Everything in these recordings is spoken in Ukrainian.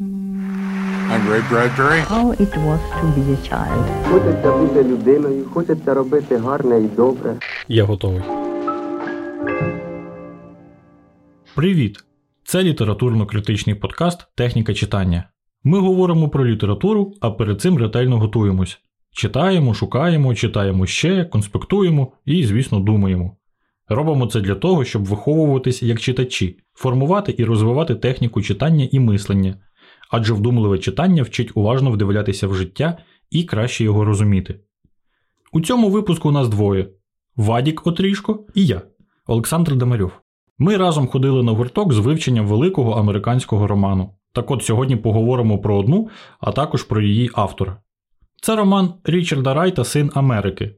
I'm Ray Bradbury. How it was to be a child. Хочеться бути людиною, хочеться робити гарне і добре. Я готовий. Привіт! Це літературно-критичний подкаст Техніка читання. Ми говоримо про літературу, а перед цим ретельно готуємось. Читаємо, шукаємо, читаємо ще, конспектуємо і, звісно, думаємо. Робимо це для того, щоб виховуватись як читачі, формувати і розвивати техніку читання і мислення, адже вдумливе читання вчить уважно вдивлятися в життя і краще його розуміти. У цьому випуску нас двоє: Вадік Отрішко і я, Олександр Дамарьов. Ми разом ходили на гурток з вивченням великого американського роману. Так от сьогодні поговоримо про одну, а також про її автора. Це роман Річарда Райта Син Америки.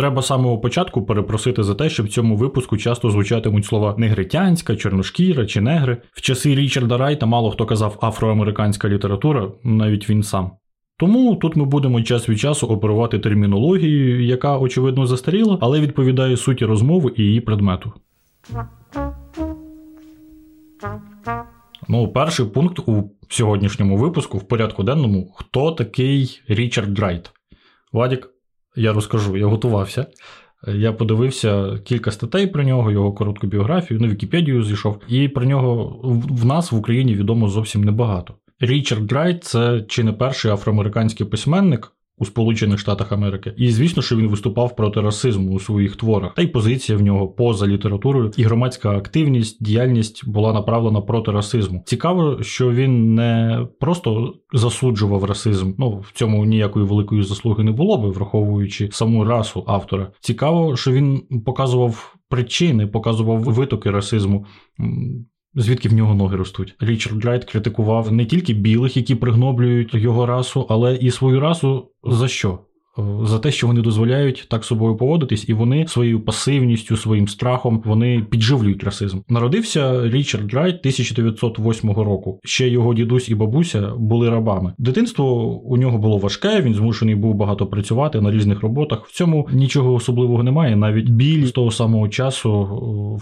Треба з самого початку перепросити за те, що в цьому випуску часто звучатимуть слова негритянська, чорношкіра чи негри. В часи Річарда Райта мало хто казав афроамериканська література, навіть він сам. Тому тут ми будемо час від часу оперувати термінологією, яка очевидно застаріла, але відповідає суті розмови і її предмету. Ну, перший пункт у сьогоднішньому випуску в порядку денному хто такий Річард Райт. Вадік, я розкажу, я готувався. Я подивився кілька статей про нього, його коротку біографію, на Вікіпедію зійшов, і про нього в нас в Україні відомо зовсім небагато. Річард Райт це чи не перший афроамериканський письменник у Сполучених Штатах Америки, і звісно, що він виступав проти расизму у своїх творах, та й позиція в нього поза літературою і громадська активність, діяльність була направлена проти расизму. Цікаво, що він не просто засуджував расизм. Ну в цьому ніякої великої заслуги не було би, враховуючи саму расу автора. Цікаво, що він показував причини, показував витоки расизму. Звідки в нього ноги ростуть? Річард Райт критикував не тільки білих, які пригноблюють його расу, але і свою расу за що? За те, що вони дозволяють так собою поводитись, і вони своєю пасивністю, своїм страхом вони підживлюють расизм. Народився Річард Райт 1908 року. Ще його дідусь і бабуся були рабами. Дитинство у нього було важке. Він змушений був багато працювати на різних роботах. В цьому нічого особливого немає. Навіть білі з того самого часу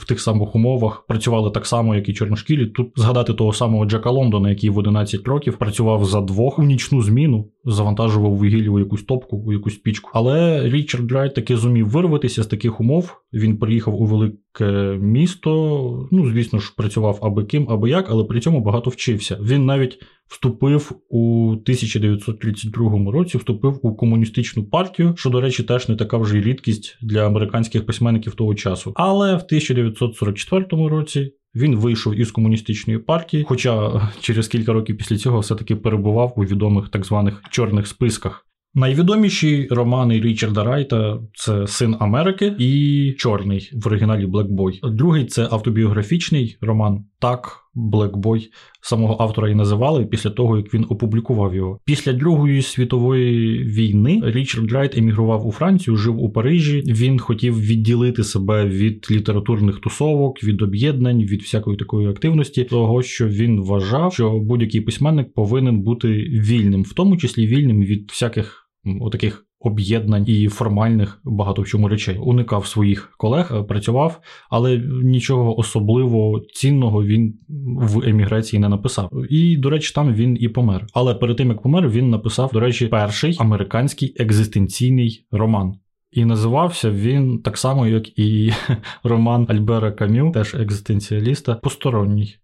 в тих самих умовах працювали так само, як і чорношкірі. Тут згадати того самого Джека Лондона, який в 11 років працював за двох у нічну зміну, завантажував вугілля у якусь топку, у якусь пічку. Але Річард Райт таки зумів вирватися з таких умов. Він приїхав у велике місто. Ну, звісно ж, працював аби ким, аби як, але при цьому багато вчився. Він навіть вступив у 1932 році, вступив у комуністичну партію, що, до речі, теж не така вже рідкість для американських письменників того часу. Але в 1944 році. Він вийшов із комуністичної партії, хоча через кілька років після цього все-таки перебував у відомих так званих чорних списках. Найвідоміші романи Річарда Райта це Син Америки і Чорний в оригіналі Black Boy. Другий це автобіографічний роман Так, Black Boy. Самого автора і називали після того, як він опублікував його. Після Другої світової війни Річард Райт емігрував у Францію, жив у Парижі. Він хотів відділити себе від літературних тусовок, від об'єднань, від всякої такої активності, того що він вважав, що будь-який письменник повинен бути вільним, в тому числі вільним від всяких отаких об'єднань і формальних багато в чому речей. Уникав своїх колег, працював, але нічого особливо цінного він в еміграції не написав. І, до речі, там він і помер. Але перед тим як помер, він написав, до речі, перший американський екзистенційний роман. І називався він так само, як і роман Альбера Камю, теж екзистенціаліста, посторонній,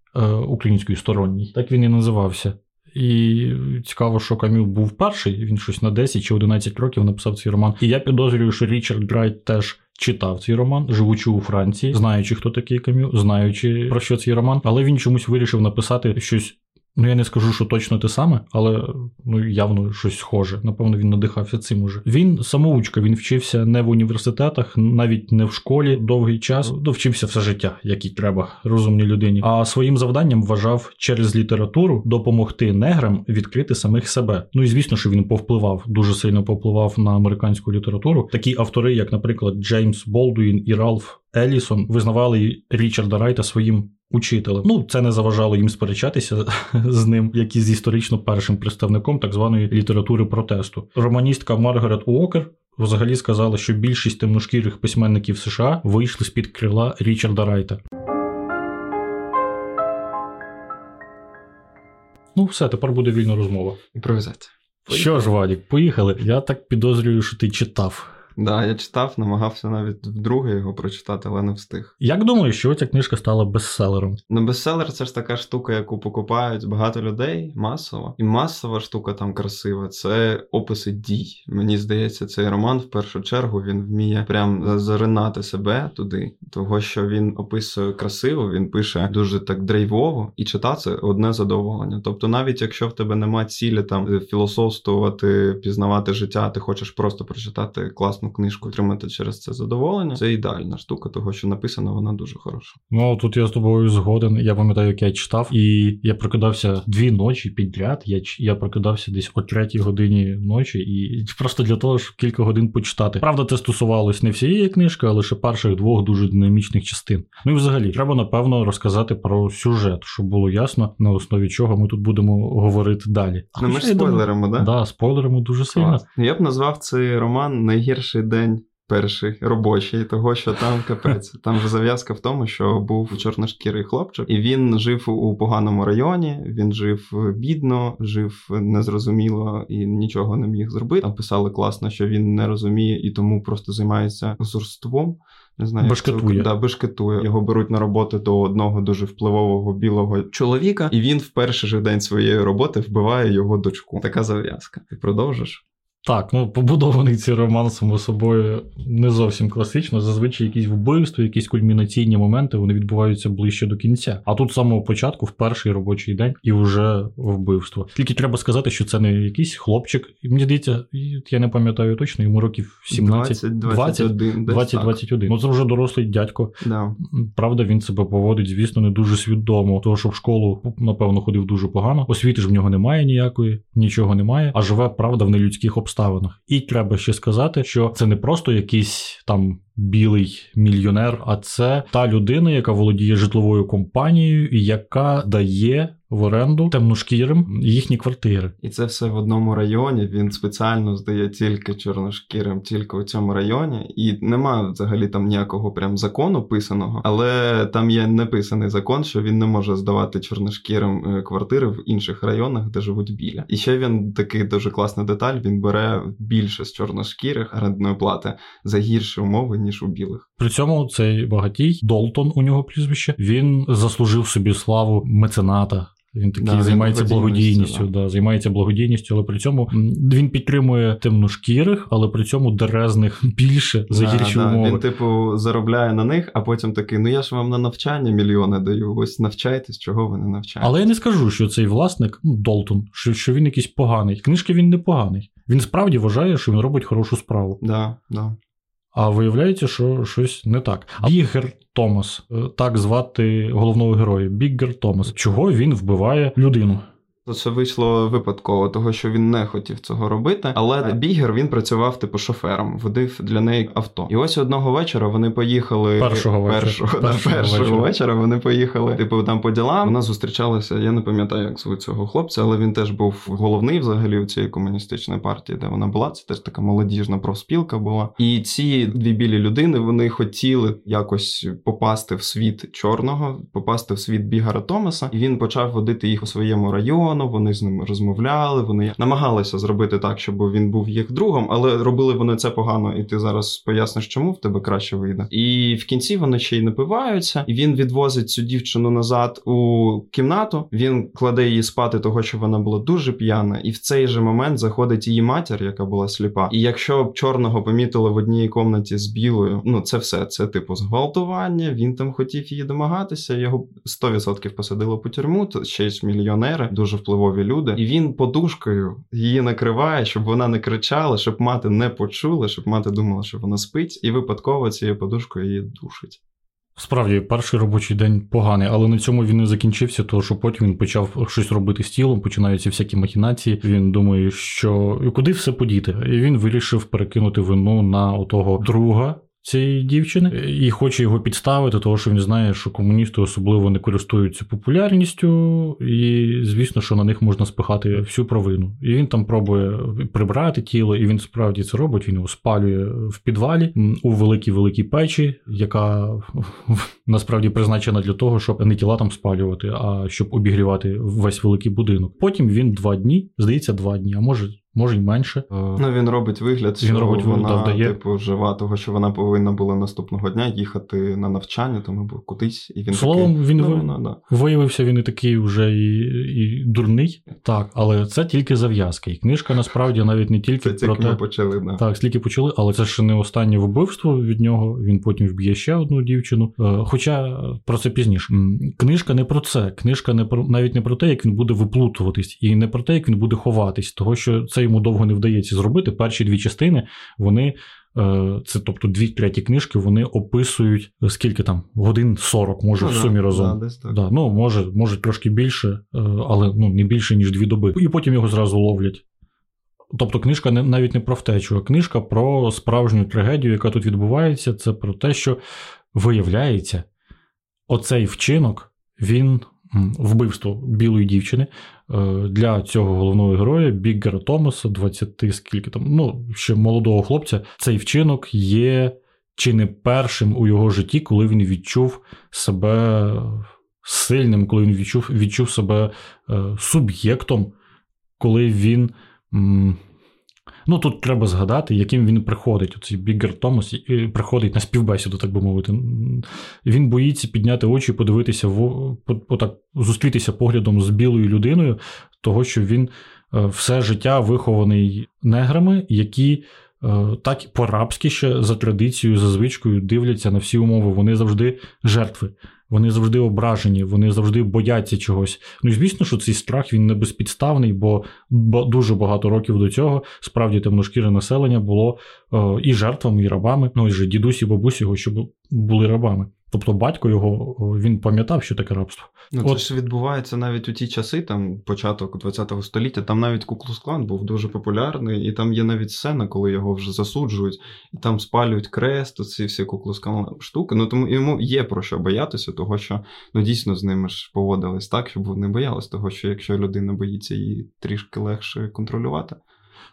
українською сторонній. Так він і називався. І цікаво, що Камю був перший, він щось на 10 чи 11 років написав цей роман. І я підозрюю, що Річард Райт теж читав цей роман, живучи у Франції, знаючи, хто такий Камю, знаючи про що цей роман, але він чомусь вирішив написати щось Ну, я не скажу, що точно те саме, але ну явно щось схоже. Напевно, він надихався цим уже. Він самоучка, він вчився не в університетах, навіть не в школі довгий час. Та вчився все життя, як і треба розумній людині. А своїм завданням вважав через літературу допомогти неграм відкрити самих себе. Ну і звісно, що він повпливав, дуже сильно повпливав на американську літературу. Такі автори, як, наприклад, Джеймс Болдуін і Ральф Елісон, визнавали Річарда Райта своїм учителем. Ну, це не заважало їм сперечатися з ним, як і з історично першим представником так званої літератури протесту. Романістка Маргарет Уокер. Взагалі сказала, що більшість темношкірих письменників США вийшли з під крила Річарда Райта. Ну, все, тепер буде вільна розмова. Імпровізація. Що ж, Вадік, поїхали. Я так підозрюю, що ти читав Да, я читав, намагався навіть вдруге його прочитати, але не встиг. Як думаєш, що ця книжка стала бестселером? Ну, бестселер це ж така штука, яку покупають багато людей масово. І масова штука там красива. Це описи дій. Мені здається, цей роман в першу чергу він вміє прям заринати себе туди, того що він описує красиво, він пише дуже так драйвово, і читати це одне задоволення. Тобто, навіть якщо в тебе нема цілі там філософствувати, пізнавати життя, ти хочеш просто прочитати класну книжку, отримати через це задоволення. Це ідеальна штука, того що написано, вона дуже хороша. Ну тут я з тобою згоден. Я пам'ятаю, як я читав, і я прокидався дві ночі підряд. Я я прокидався десь о третій годині ночі, і просто для того, щоб кілька годин почитати. Правда, це стосувалось не всієї книжки, а лише перших двох дуже динамічних частин. Ну і взагалі, треба напевно розказати про сюжет, щоб було ясно, на основі чого ми тут будемо говорити далі. Ну, ми ж спойлеримо, да? Да, спойлеримо дуже сильно. Я б назвав цей роман найгірший день. Перший робочий, того що там капець. Там же зав'язка в тому, що був чорношкірий хлопчик, і він жив у поганому районі. Він жив бідно, жив незрозуміло і нічого не міг зробити. Там писали класно, що він не розуміє і тому просто займається зурством. Не знаю, як це- Да, бешкетує. Його беруть на роботу до одного дуже впливового білого чоловіка, і він в перший же день своєї роботи вбиває його дочку. Така зав'язка. Ти продовжиш? Так, ну побудований цей роман само собою не зовсім класично. Зазвичай якісь вбивства, якісь кульмінаційні моменти вони відбуваються ближче до кінця. А тут з самого початку, в перший робочий день, і вже вбивство. Тільки треба сказати, що це не якийсь хлопчик. Мені здається, я не пам'ятаю точно, йому років 17, 20, 21, десь 20, так. 21. Ну це вже дорослий дядько. Да. Правда, він себе поводить, звісно, не дуже свідомо, того, що в школу, напевно, ходив дуже погано. Освіти ж в нього немає ніякої, нічого немає, а живе правда в нелюдських обставинах. І треба ще сказати, що це не просто якийсь там. Білий мільйонер, а це та людина, яка володіє житловою компанією і яка дає в оренду темношкірим їхні квартири. І це все в одному районі. Він спеціально здає тільки чорношкірим, тільки у цьому районі. І немає взагалі там ніякого прям закону писаного, але там є неписаний закон, що він не може здавати чорношкірим е, квартири в інших районах, де живуть біля. І ще він такий дуже класна деталь: він бере більше з чорношкірих орендної плати за гірші умови, ніж у білих. При цьому цей багатій Долтон у нього прізвище. Він заслужив собі славу мецената. Він такий Да, займається благодійністю, благодійністю, да. займається благодійністю, але при цьому він підтримує темношкірих, але при цьому дерезних більше за гірші да. умови. Він, типу, заробляє на них, а потім такий: ну я ж вам на навчання мільйони даю. Ось навчайтесь, чого ви не навчаєте. Але я не скажу, що цей власник, ну, Долтон, що, що він якийсь поганий. Книжки він не поганий. Він справді вважає, що він робить хорошу справу. Да, да. А виявляється, що щось не так. Біггер Томас, е, так звати головного героя, Біггер Томас. Чого він вбиває людину? Це вийшло випадково, того що він не хотів цього робити. Але Біггер він працював типу шофером, водив для неї авто. І ось одного вечора вони поїхали Першого вечора. першого, да, Першого першого вечора. вечора. Вони поїхали, типу, там по ділам. Вона зустрічалася. Я не пам'ятаю, як звуть цього хлопця, але він теж був головний взагалі у цієї комуністичної партії, де вона була. Це теж така молодіжна профспілка була. І ці дві білі людини вони хотіли якось попасти в світ чорного, попасти в світ Біггера Томаса. І він почав водити їх у своєму району. Вони з ним розмовляли. Вони намагалися зробити так, щоб він був їх другом, але робили вони це погано. І ти зараз поясниш, чому в тебе краще вийде. І в кінці вони ще й напиваються, і він відвозить цю дівчину назад у кімнату. Він кладе її спати, того що вона була дуже п'яна, і в цей же момент заходить її матір, яка була сліпа. І якщо б чорного помітили в одній комнаті з білою, ну це все. Це типу зґвалтування. Він там хотів її домагатися. Його 100% посадили по тюрму. То ще й мільйонери, дуже впливові люди. І він подушкою її накриває, щоб вона не кричала, щоб мати не почула, щоб мати думала, що вона спить, і випадково цією подушкою її душить. Справді, перший робочий день поганий, але на цьому він не закінчився, тому що потім він почав щось робити з тілом, починаються всякі махінації. Він думає, що куди все подіти. І він вирішив перекинути вину на отого друга цієї дівчини і хоче його підставити, тому що він знає, що комуністи особливо не користуються популярністю, і звісно, що на них можна спихати всю провину. І він там пробує прибрати тіло, і він справді це робить. Він його спалює в підвалі у великій великій печі, яка насправді призначена для того, щоб не тіла там спалювати, а щоб обігрівати весь великий будинок. Потім він два дні, здається, два дні, а може може й менше. Е, ну він робить вигляд, що він робить вона да, вдає. типу жива, того що вона повинна була наступного дня їхати на навчання, там або кудись, і він словом. Такий, він ну, ви... вона, да. виявився він і такий вже і, і дурний. Так, але це тільки зав'язка. І книжка насправді навіть не тільки це про тільки те, ми почали. Да. Так, стільки почали, але це ще не останнє вбивство від нього. Він потім вб'є ще одну дівчину. Е, хоча про це пізніше. Книжка не про це. Книжка не про навіть не про те, як він буде виплутуватись, і не про те, як він буде ховатись, того що це йому довго не вдається зробити. Перші дві частини вони. Е, це, тобто, дві треті книжки, вони описують е, скільки там годин 40, може, ну, в сумі да, разом. Да, так. Да, ну, може, може трошки більше, е, але ну, не більше, ніж дві доби. І потім його зразу ловлять. Тобто, книжка не, навіть не про втечу, а книжка про справжню трагедію, яка тут відбувається. Це про те, що виявляється, оцей вчинок він вбивство білої дівчини е, для цього головного героя Біггера Томаса, 20 скільки там, ну, ще молодого хлопця, цей вчинок є чи не першим у його житті, коли він відчув себе сильним, коли він відчув відчув себе е, суб'єктом, коли він. Ну тут треба згадати, яким він приходить. Оцей Біггер Томас приходить на співбесіду, так би мовити. Він боїться підняти очі, подивитися в отак, зустрітися поглядом з білою людиною, того що він е, все життя вихований неграми, які. Е, так по-рабськи ще за традицією, за звичкою дивляться на всі умови. Вони завжди жертви. Вони завжди ображені, вони завжди бояться чогось. Ну і звісно, що цей страх він не безпідставний, бо дуже багато років до цього справді темношкіре населення було е, і жертвами, і рабами. Ну і ж дідусі, бабусі його, щоб були рабами. Тобто батько його він пам'ятав, що таке рабство. Ну це От. ж відбувається навіть у ті часи, там початок ХХ століття. Там навіть Куклус-клан був дуже популярний, і там є навіть сцена, коли його вже засуджують, і там спалюють крест, ці всі Куклус-клан штуки. Ну тому йому є про що боятися, того що ну дійсно з ними ж поводились так, щоб вони боялись того, що якщо людина боїться її трішки легше контролювати,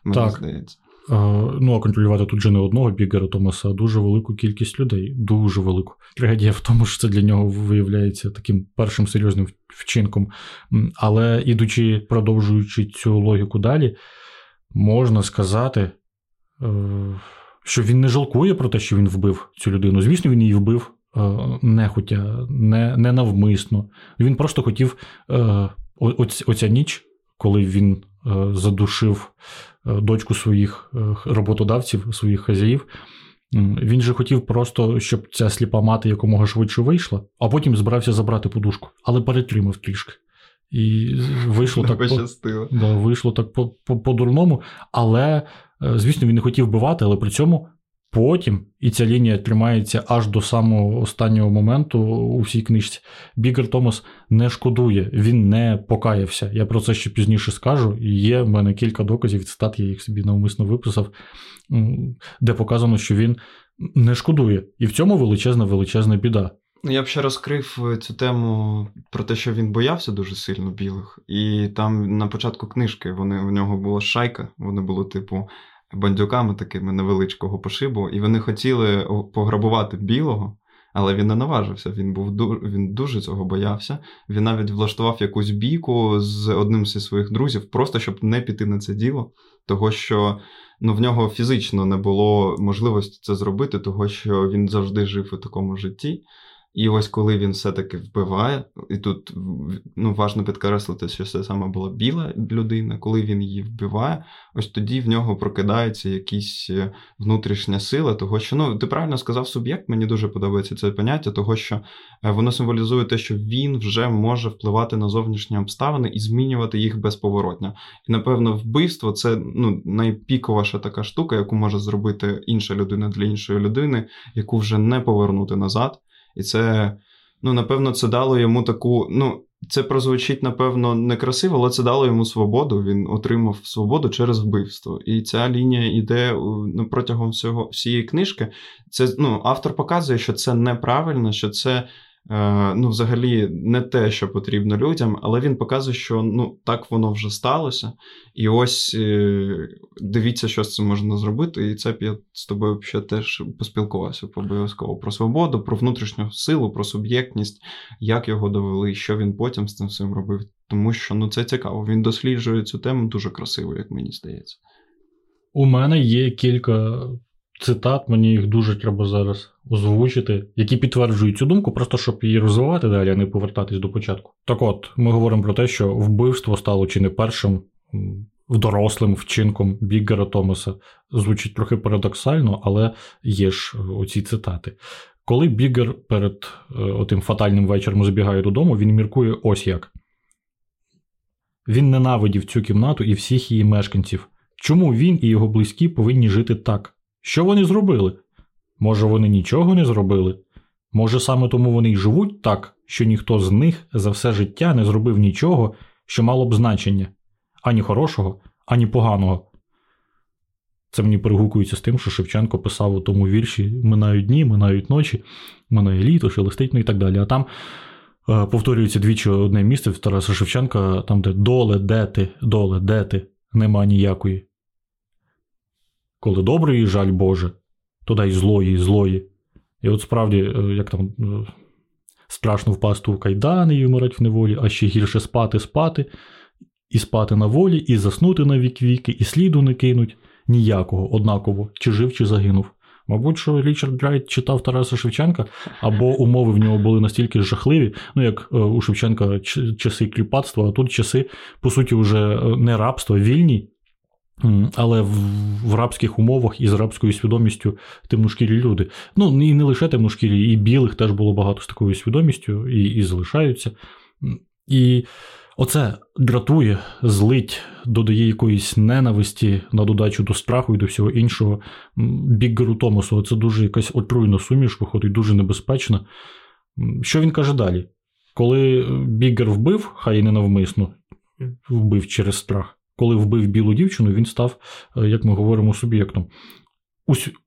мені так. здається. Ну, а контролювати тут же не одного Бігера Томаса, а дуже велику кількість людей. Дуже велику. Трагедія в тому, що це для нього виявляється таким першим серйозним вчинком. Але ідучи, продовжуючи цю логіку далі, можна сказати, е, що він не жалкує про те, що він вбив цю людину. Звісно, він її вбив е, нехотя, не, не навмисно. Він просто хотів е, оця ніч, коли він задушив Е, дочку своїх е, роботодавців, своїх хазяїв. Він же хотів просто, щоб ця сліпа мати якомога швидше вийшла, а потім збирався забрати подушку, але перетримав трішки. І вийшло так по, да, вийшло так по-дурному. Але, е, звісно, він не хотів вбивати, але при цьому Потім, і ця лінія тримається аж до самого останнього моменту у всій книжці. Бігер Томас не шкодує, він не покаявся. Я про це ще пізніше скажу. Є в мене кілька доказів, цитат, я їх собі навмисно виписав, де показано, що він не шкодує. І в цьому величезна величезна біда. Я б ще розкрив е, цю тему про те, що він боявся дуже сильно білих. І там на початку книжки вони, у нього була шайка, вони були, типу, бандюками такими невеличкого пошибу, і вони хотіли пограбувати білого, але він не наважився. Він був він дуже цього боявся. Він навіть влаштував якусь бійку з одним зі своїх друзів, просто щоб не піти на це діло, того що ну, в нього фізично не було можливості це зробити, того що він завжди жив у такому житті. І ось коли він все-таки вбиває, і тут ну, важно підкреслити, що це саме була біла людина, коли він її вбиває, ось тоді в нього прокидається якісь е, внутрішня сила, того що ну ти правильно сказав суб'єкт, мені дуже подобається це поняття, того що е, воно символізує те, що він вже може впливати на зовнішні обставини і змінювати їх безповоротно. І напевно, вбивство це ну, найпіковаша така штука, яку може зробити інша людина для іншої людини, яку вже не повернути назад. І це, ну, напевно, це дало йому таку. ну, це прозвучить, напевно, некрасиво, але це дало йому свободу. Він отримав свободу через вбивство. І ця лінія йде ну, протягом всього всієї книжки. Це ну, автор показує, що це неправильно, що це Е, ну, взагалі не те, що потрібно людям, але він показує, що ну, так воно вже сталося. І ось е, дивіться, що з цим можна зробити. І це б я з тобою ще теж поспілкувався обов'язково про свободу, про внутрішню силу, про суб'єктність, як його довели, що він потім з цим всім робив. Тому що ну, це цікаво. Він досліджує цю тему дуже красиво, як мені здається. У мене є кілька цитат, мені їх дуже треба зараз озвучити, які підтверджують цю думку, просто щоб її розвивати далі, а не повертатись до початку. Так от, ми говоримо про те, що вбивство стало чи не першим дорослим вчинком Біггера Томаса. Звучить трохи парадоксально, але є ж оці цитати. Коли Біггер перед е, отим фатальним вечором забігає додому, він міркує ось як. Він ненавидів цю кімнату і всіх її мешканців. Чому він і його близькі повинні жити так? Що вони зробили? Може, вони нічого не зробили? Може, саме тому вони й живуть так, що ніхто з них за все життя не зробив нічого, що мало б значення ані хорошого, ані поганого. Це мені перегукується з тим, що Шевченко писав у тому вірші Минають дні, минають ночі, минає літо, шелестить, ну і так далі. А там е, повторюється двічі одне місце в Тараса Шевченка, там, де доле, де ти, доле, де ти, нема ніякої. Коли доброї жаль Боже, то дай злої, злої. І от справді, е, як там е, страшно впасти у кайдани і вмирати в неволі, а ще гірше спати, спати, і спати на волі, і заснути на вік віки, і сліду не кинуть ніякого, однаково, чи жив, чи загинув. Мабуть, що Річард Райт читав Тараса Шевченка, або умови в нього були настільки жахливі, ну як е, у Шевченка часи кріпацтва, а тут часи, по суті, вже не рабства, вільні, але в, в рабських умовах і з рабською свідомістю темношкірі люди. Ну і не лише темношкірі, і білих теж було багато з такою свідомістю, і, і залишаються. І оце дратує, злить, додає якоїсь ненависті на додачу до страху і до всього іншого. Біггеру Томасу це дуже якась отруйна суміш, виходить, дуже небезпечна. Що він каже далі? Коли Біггер вбив, хай і ненавмисно, вбив через страх коли вбив білу дівчину, він став, е, як ми говоримо, суб'єктом.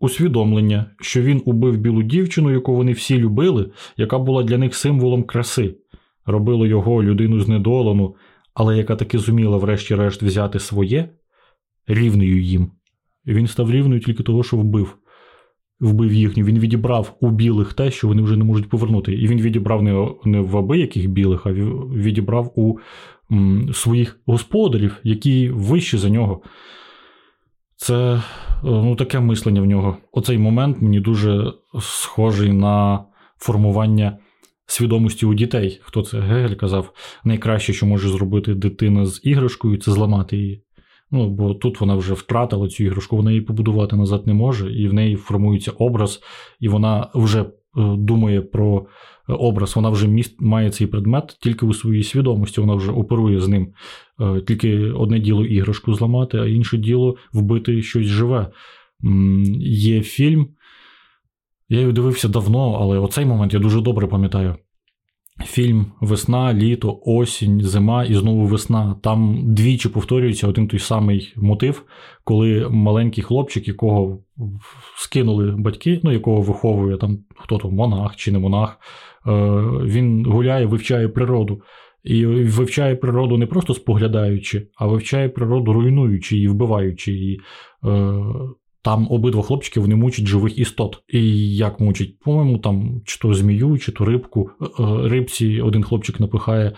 Усвідомлення, що він убив білу дівчину, яку вони всі любили, яка була для них символом краси, робило його людину знедолену, але яка таки зуміла, врешті-решт, взяти своє рівнею їм. І Він став рівною тільки того, що вбив. Вбив їхню. Він відібрав у білих те, що вони вже не можуть повернути. І він відібрав не в аби яких білих, а відібрав у своїх господарів, які вищі за нього. Це ну, таке мислення в нього. Оцей момент мені дуже схожий на формування свідомості у дітей. Хто це Гегель казав, найкраще, що може зробити дитина з іграшкою, це зламати її. Ну, Бо тут вона вже втратила цю іграшку, вона її побудувати назад не може, і в неї формується образ, і вона вже е, думає про образ, вона вже має цей предмет тільки у своїй свідомості, вона вже оперує з ним. Е, тільки одне діло іграшку зламати, а інше діло вбити щось живе. Є фільм. Я його дивився давно, але оцей момент я дуже добре пам'ятаю. Фільм Весна, літо, осінь, зима і знову весна. Там двічі повторюється один той самий мотив, коли маленький хлопчик, якого скинули батьки, ну якого виховує там хто то монах чи не монах, е, він гуляє, вивчає природу. І вивчає природу не просто споглядаючи, а вивчає природу, руйнуючи і вбиваючи її. Там обидва хлопчики вони мучать живих істот. І як мучать? По-моєму, там чи то змію, чи то рибку. Е, е, рибці один хлопчик напихає.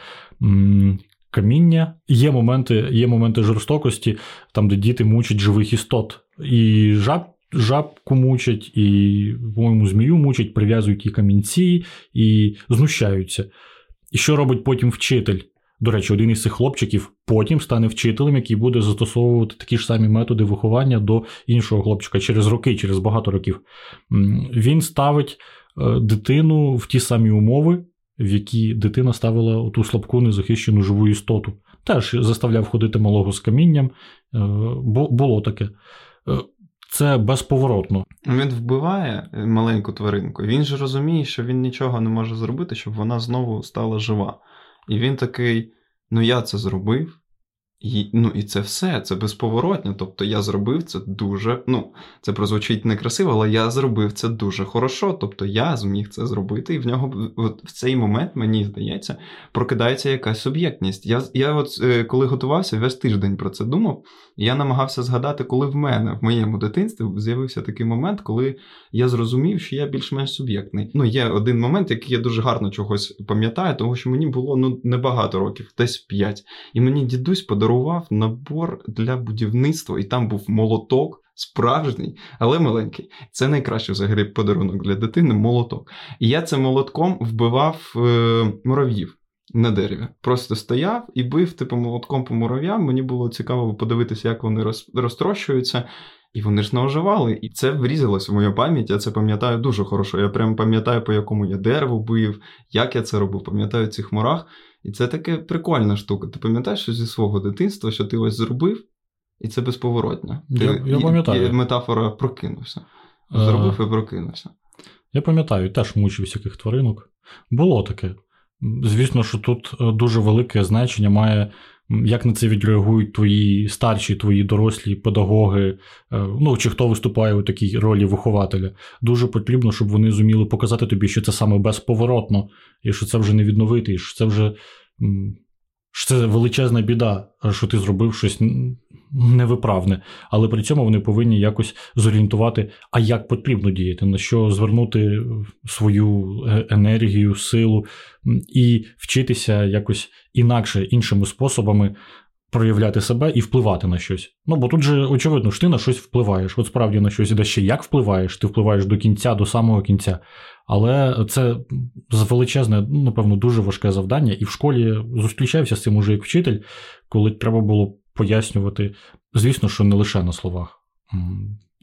Каміння. Є моменти є моменти жорстокості, там, де діти мучать живих істот. І жаб, жабку мучать, і, по-моєму, змію мучать, прив'язують її камінці і знущаються. І що робить потім вчитель? До речі, один із цих хлопчиків потім стане вчителем, який буде застосовувати такі ж самі методи виховання до іншого хлопчика через роки, через багато років. Він ставить е, дитину в ті самі умови, в які дитина ставила ту слабку незахищену живу істоту. Теж заставляв ходити малого з камінням. Е, було таке. Е, це безповоротно. Він вбиває маленьку тваринку. Він же розуміє, що він нічого не може зробити, щоб вона знову стала жива. І він такий: ну я це зробив. І, ну, і це все, це безповоротно. Тобто я зробив це дуже. Ну, це прозвучить некрасиво, але я зробив це дуже хорошо. Тобто я зміг це зробити, і в нього от, в цей момент, мені здається, прокидається якась суб'єктність. Я я от е, коли готувався, весь тиждень про це думав, і я намагався згадати, коли в мене в моєму дитинстві з'явився такий момент, коли я зрозумів, що я більш-менш суб'єктний. Ну, є один момент, який я дуже гарно чогось пам'ятаю, тому що мені було ну небагато років, десь п'ять. І мені дідусь подарував подарував набор для будівництва, і там був молоток. Справжній, але маленький. Це найкращий взагалі подарунок для дитини молоток. І я цим молотком вбивав е, мурав'їв на дереві. Просто стояв і бив типу молотком по мурав'ям. Мені було цікаво подивитися, як вони розтрощуються. І вони ж не оживали. І це врізалось в мою пам'ять. Я це пам'ятаю дуже хорошо. Я прям пам'ятаю, по якому я дерево бив, як я це робив, пам'ятаю цих мурах. І це таке прикольна штука. Ти пам'ятаєш що зі свого дитинства, що ти ось зробив, і це безповоротно. Я, я пам'ятаю. І, метафора прокинувся. Е, зробив і прокинувся. Я пам'ятаю, теж мучив всяких тваринок. Було таке. Звісно, що тут е, дуже велике значення має, як на це відреагують твої старші, твої дорослі педагоги, е, ну чи хто виступає у такій ролі вихователя. Дуже потрібно, щоб вони зуміли показати тобі, що це саме безповоротно, і що це вже не відновити, і що це вже що це величезна біда, що ти зробив щось невиправне, але при цьому вони повинні якось зорієнтувати, а як потрібно діяти, на що звернути свою е, енергію, силу і вчитися якось інакше, іншими способами. Проявляти себе і впливати на щось. Ну, бо тут же очевидно, що ти на щось впливаєш. От справді на щось, і де ще як впливаєш, ти впливаєш до кінця, до самого кінця. Але це величезне, ну, напевно, дуже важке завдання. І в школі зустрічався з цим уже як вчитель, коли треба було пояснювати, звісно, що не лише на словах.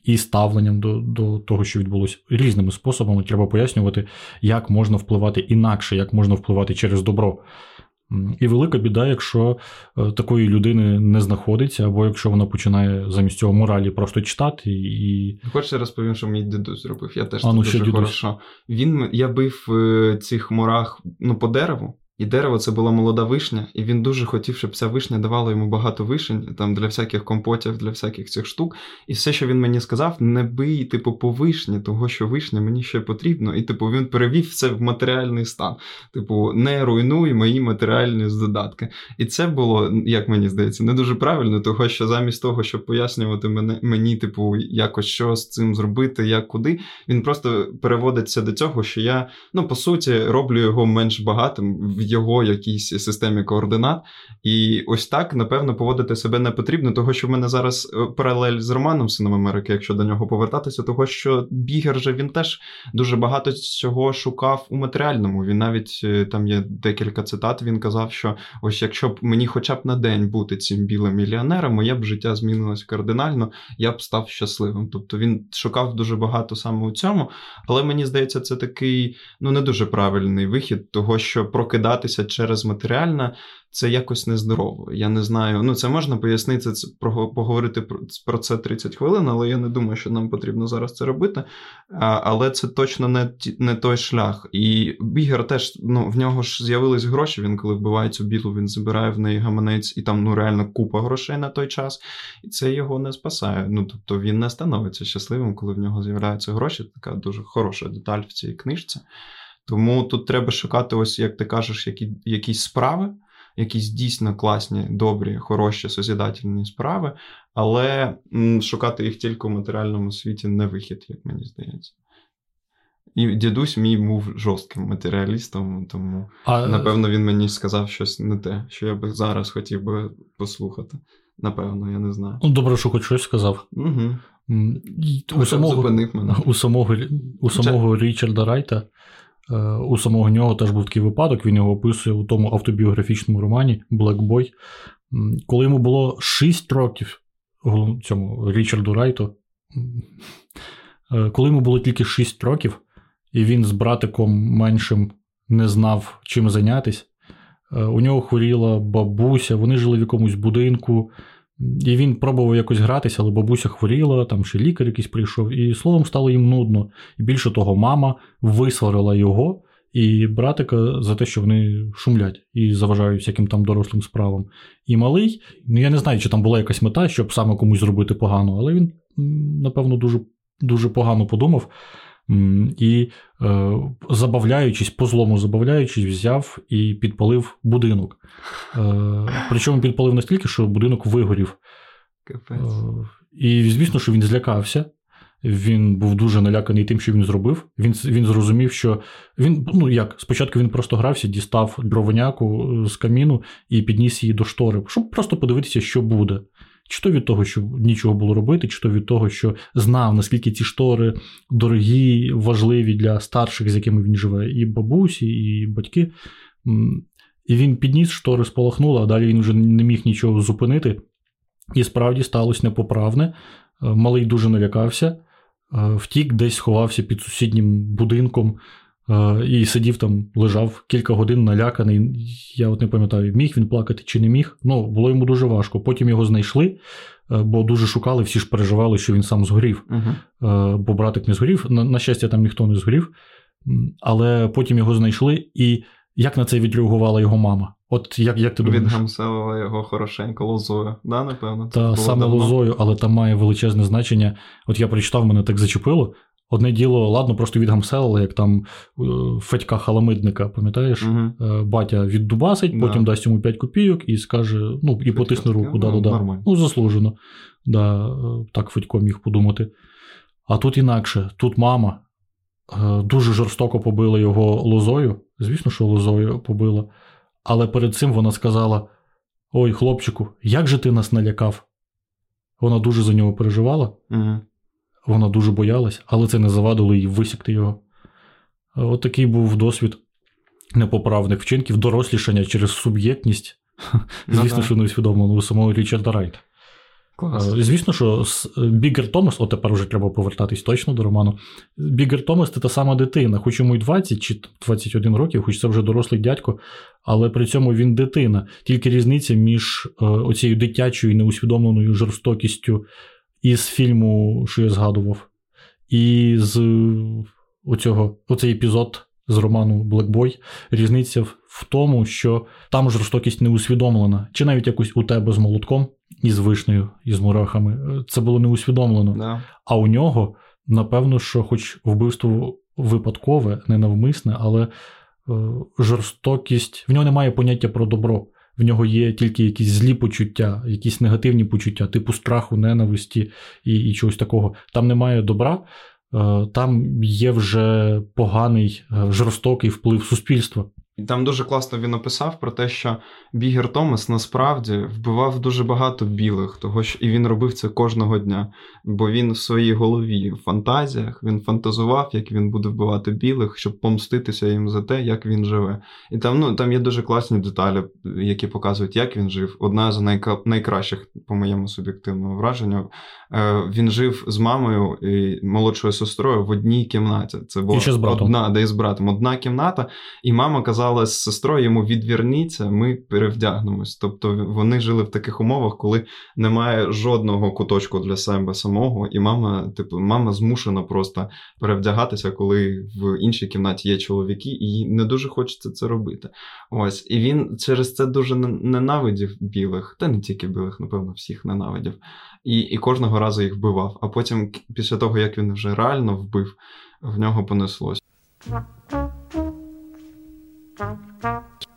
І ставленням до до того, що відбулося різними способами, треба пояснювати, як можна впливати інакше, як можна впливати через добро. І велика біда, якщо е, такої людини не знаходиться, або якщо вона починає замість цього моралі просто читати і. Хочеш, розповім, що мій дідусь зробив. Я теж а, ну, дуже хорошо. Він я бив е, цих мурах ну, по дереву. І дерево це була молода вишня, і він дуже хотів, щоб ця вишня давала йому багато вишень, там для всяких компотів, для всяких цих штук. І все, що він мені сказав, не бий, типу, по вишні, того, що вишня мені ще потрібно. І, типу, він перевів це в матеріальний стан. Типу, не руйнуй мої матеріальні здодатки. І це було, як мені здається, не дуже правильно, того що замість того, щоб пояснювати мене, мені, типу, якось що з цим зробити, як куди, він просто переводиться до цього, що я, ну, по суті, роблю його менш багатим його якійсь системі координат. І ось так, напевно, поводити себе не потрібно, того що в мене зараз е, паралель з Романом Сином Америки, якщо до нього повертатися, того що Бігер же він теж дуже багато цього шукав у матеріальному. Він навіть е, там є декілька цитат. Він казав, що ось якщо б мені хоча б на день бути цим білим мільйонером, моє б життя змінилось кардинально, я б став щасливим. Тобто він шукав дуже багато саме у цьому, але мені здається, це такий ну не дуже правильний вихід, того що прокидати розвиватися через матеріальне, це якось нездорово. Я не знаю. Ну, це можна пояснити, це поговорити про це 30 хвилин, але я не думаю, що нам потрібно зараз це робити. А, Але це точно не не той шлях. І Бігер теж ну, в нього ж з'явились гроші. Він коли вбиває цю білу, він забирає в неї гаманець, і там ну реально купа грошей на той час, і це його не спасає. Ну тобто він не становиться щасливим, коли в нього з'являються гроші. Така дуже хороша деталь в цій книжці. Тому тут треба шукати, ось як ти кажеш, які, якісь справи, якісь дійсно класні, добрі, хороші, созідательні справи, але шукати їх тільки в матеріальному світі не вихід, як мені здається. І дідусь мій був жорстким матеріалістом, тому а... напевно він мені сказав щось не те, що я би зараз хотів би послухати. Напевно, я не знаю. Ну, добре, що хоч щось сказав. Угу. У самого, мене. У самого у самого Річарда Райта Е, у самого нього теж був такий випадок, він його описує у тому автобіографічному романі Boy. Коли йому було 6 років цьому Річарду Райту, е, коли йому було тільки 6 років, і він з братиком меншим не знав, чим зайнятися, е, у нього хворіла бабуся, вони жили в якомусь будинку. І він пробував якось гратися, але бабуся хворіла, там ще лікар якийсь прийшов, і словом стало їм нудно. І більше того, мама висварила його і братика за те, що вони шумлять і заважають всяким там дорослим справам. І малий, ну я не знаю, чи там була якась мета, щоб саме комусь зробити погано, але він, напевно, дуже, дуже погано подумав. І, е, забавляючись, по злому забавляючись, взяв і підпалив будинок. Е, Причому підпалив настільки, що будинок вигорів. Капець. Е, і звісно, що він злякався. Він був дуже наляканий тим, що він зробив. Він він зрозумів, що він ну як спочатку він просто грався, дістав дровоняку з каміну і підніс її до штори, щоб просто подивитися, що буде. Чи то від того, що нічого було робити, чи то від того, що знав, наскільки ці штори дорогі, важливі для старших, з якими він живе, і бабусі, і батьки. І він підніс штори, спалахнули, а далі він вже не міг нічого зупинити. І справді сталося непоправне. Е, малий дуже налякався, е, втік, десь сховався під сусіднім будинком і сидів там, лежав кілька годин наляканий. Я от не пам'ятаю, міг він плакати чи не міг. Ну, було йому дуже важко. Потім його знайшли, бо дуже шукали, всі ж переживали, що він сам згорів. Uh-huh. Бо братик не згорів. На, на щастя, там ніхто не згорів. Але потім його знайшли, і як на це відреагувала його мама? От як як ти думаєш? Відгамселила його хорошенько лозою, да, напевно? Та саме давно. лозою, але там має величезне значення. От я прочитав, мене так зачепило. Одне діло, ладно, просто відгамселили, як там е, Федька Халамидника, пам'ятаєш? Угу. Батя віддубасить, да. потім дасть йому 5 копійок і скаже, ну, і потисне руку. Да, ну, да. Ну, заслужено. Да, е, Так Федько міг подумати. А тут інакше, тут мама дуже жорстоко побила його лозою. Звісно, що лозою побила. Але перед цим вона сказала: Ой, хлопчику, як же ти нас налякав? Вона дуже за нього переживала, угу. Вона дуже боялась, але це не завадило їй висікти його. От такий був досвід непоправних вчинків, дорослішання через суб'єктність. Ну Звісно, що не усвідомлено у самого Річарда Райта. Клас. Е, звісно, що Бігер Томас, от тепер вже треба повертатись точно до роману. Бігер Томас це та сама дитина, хоч йому й 20 чи 21 років, хоч це вже дорослий дядько, але при цьому він дитина. Тільки різниця між е, оцією дитячою неусвідомленою жорстокістю із фільму, що я згадував, і з оцього, оцей епізод з роману Блекбой. Різниця в тому, що там жорстокість не усвідомлена, чи навіть якось у тебе з молотком із вишнею, із мурахами. Це було не усвідомлено. Да. А у нього, напевно, що, хоч вбивство випадкове, ненавмисне, але е, жорстокість, в нього немає поняття про добро. В нього є тільки якісь злі почуття, якісь негативні почуття, типу страху, ненависті і і чогось такого. Там немає добра, е, там є вже поганий, е, жорстокий вплив суспільства. І там дуже класно він описав про те, що Бігер Томас насправді вбивав дуже багато білих, того що і він робив це кожного дня. Бо він в своїй голові в фантазіях він фантазував, як він буде вбивати білих, щоб помститися їм за те, як він живе. І там ну, там є дуже класні деталі, які показують, як він жив. Одна з найка... найкращих, по моєму суб'єктивному враженню, е, він жив з мамою і молодшою сестрою в одній кімнаті. Це була одна, де з братом, одна кімната, і мама казала казала з сестрою йому відверніться, ми перевдягнемось. Тобто вони жили в таких умовах, коли немає жодного куточку для себе самого, і мама, типу, мама змушена просто перевдягатися, коли в іншій кімнаті є чоловіки, і їй не дуже хочеться це робити. Ось, і він через це дуже ненавидів білих, та не тільки білих, напевно, всіх ненавидів. І і кожного разу їх вбивав. А потім, після того, як він вже реально вбив, в нього понеслось.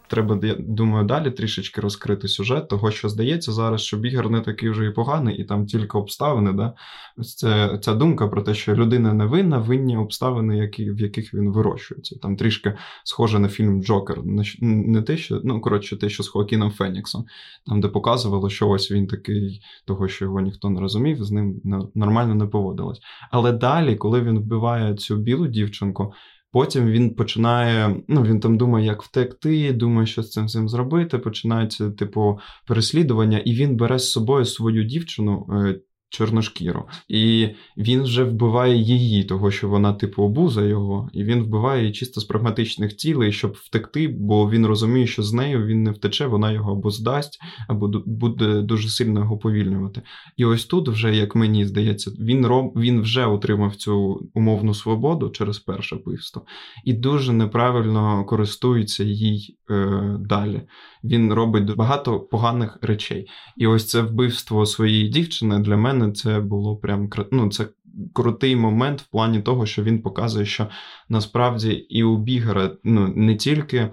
Треба, я думаю, далі трішечки розкрити сюжет, того що здається зараз, що бігер не такий вже і поганий, і там тільки обставини. Да? Це ця думка про те, що людина не винна, винні обставини, які, в яких він вирощується. Там трішки схоже на фільм Джокер. Не те, що ну коротше, те, що з Хоакіном Феніксом, там, де показувало, що ось він такий, того, що його ніхто не розумів, з ним нормально не поводилось. Але далі, коли він вбиває цю білу дівчинку. Потім він починає, ну він там думає, як втекти, думає, що з цим цим зробити. Починається, типу, переслідування, і він бере з собою свою дівчину, е, чорношкіру. І він вже вбиває її, того що вона, типу, обуза його, і він вбиває її чисто з прагматичних цілей, щоб втекти, бо він розуміє, що з нею він не втече, вона його або здасть, або буде дуже сильно його повільнювати. І ось тут, вже, як мені здається, він роб... він вже отримав цю умовну свободу через перше вбивство, і дуже неправильно користується їй е, далі. Він робить багато поганих речей. І ось це вбивство своєї дівчини для мене це було прям ну, це крутий момент в плані того, що він показує, що насправді і у Бігера ну, не тільки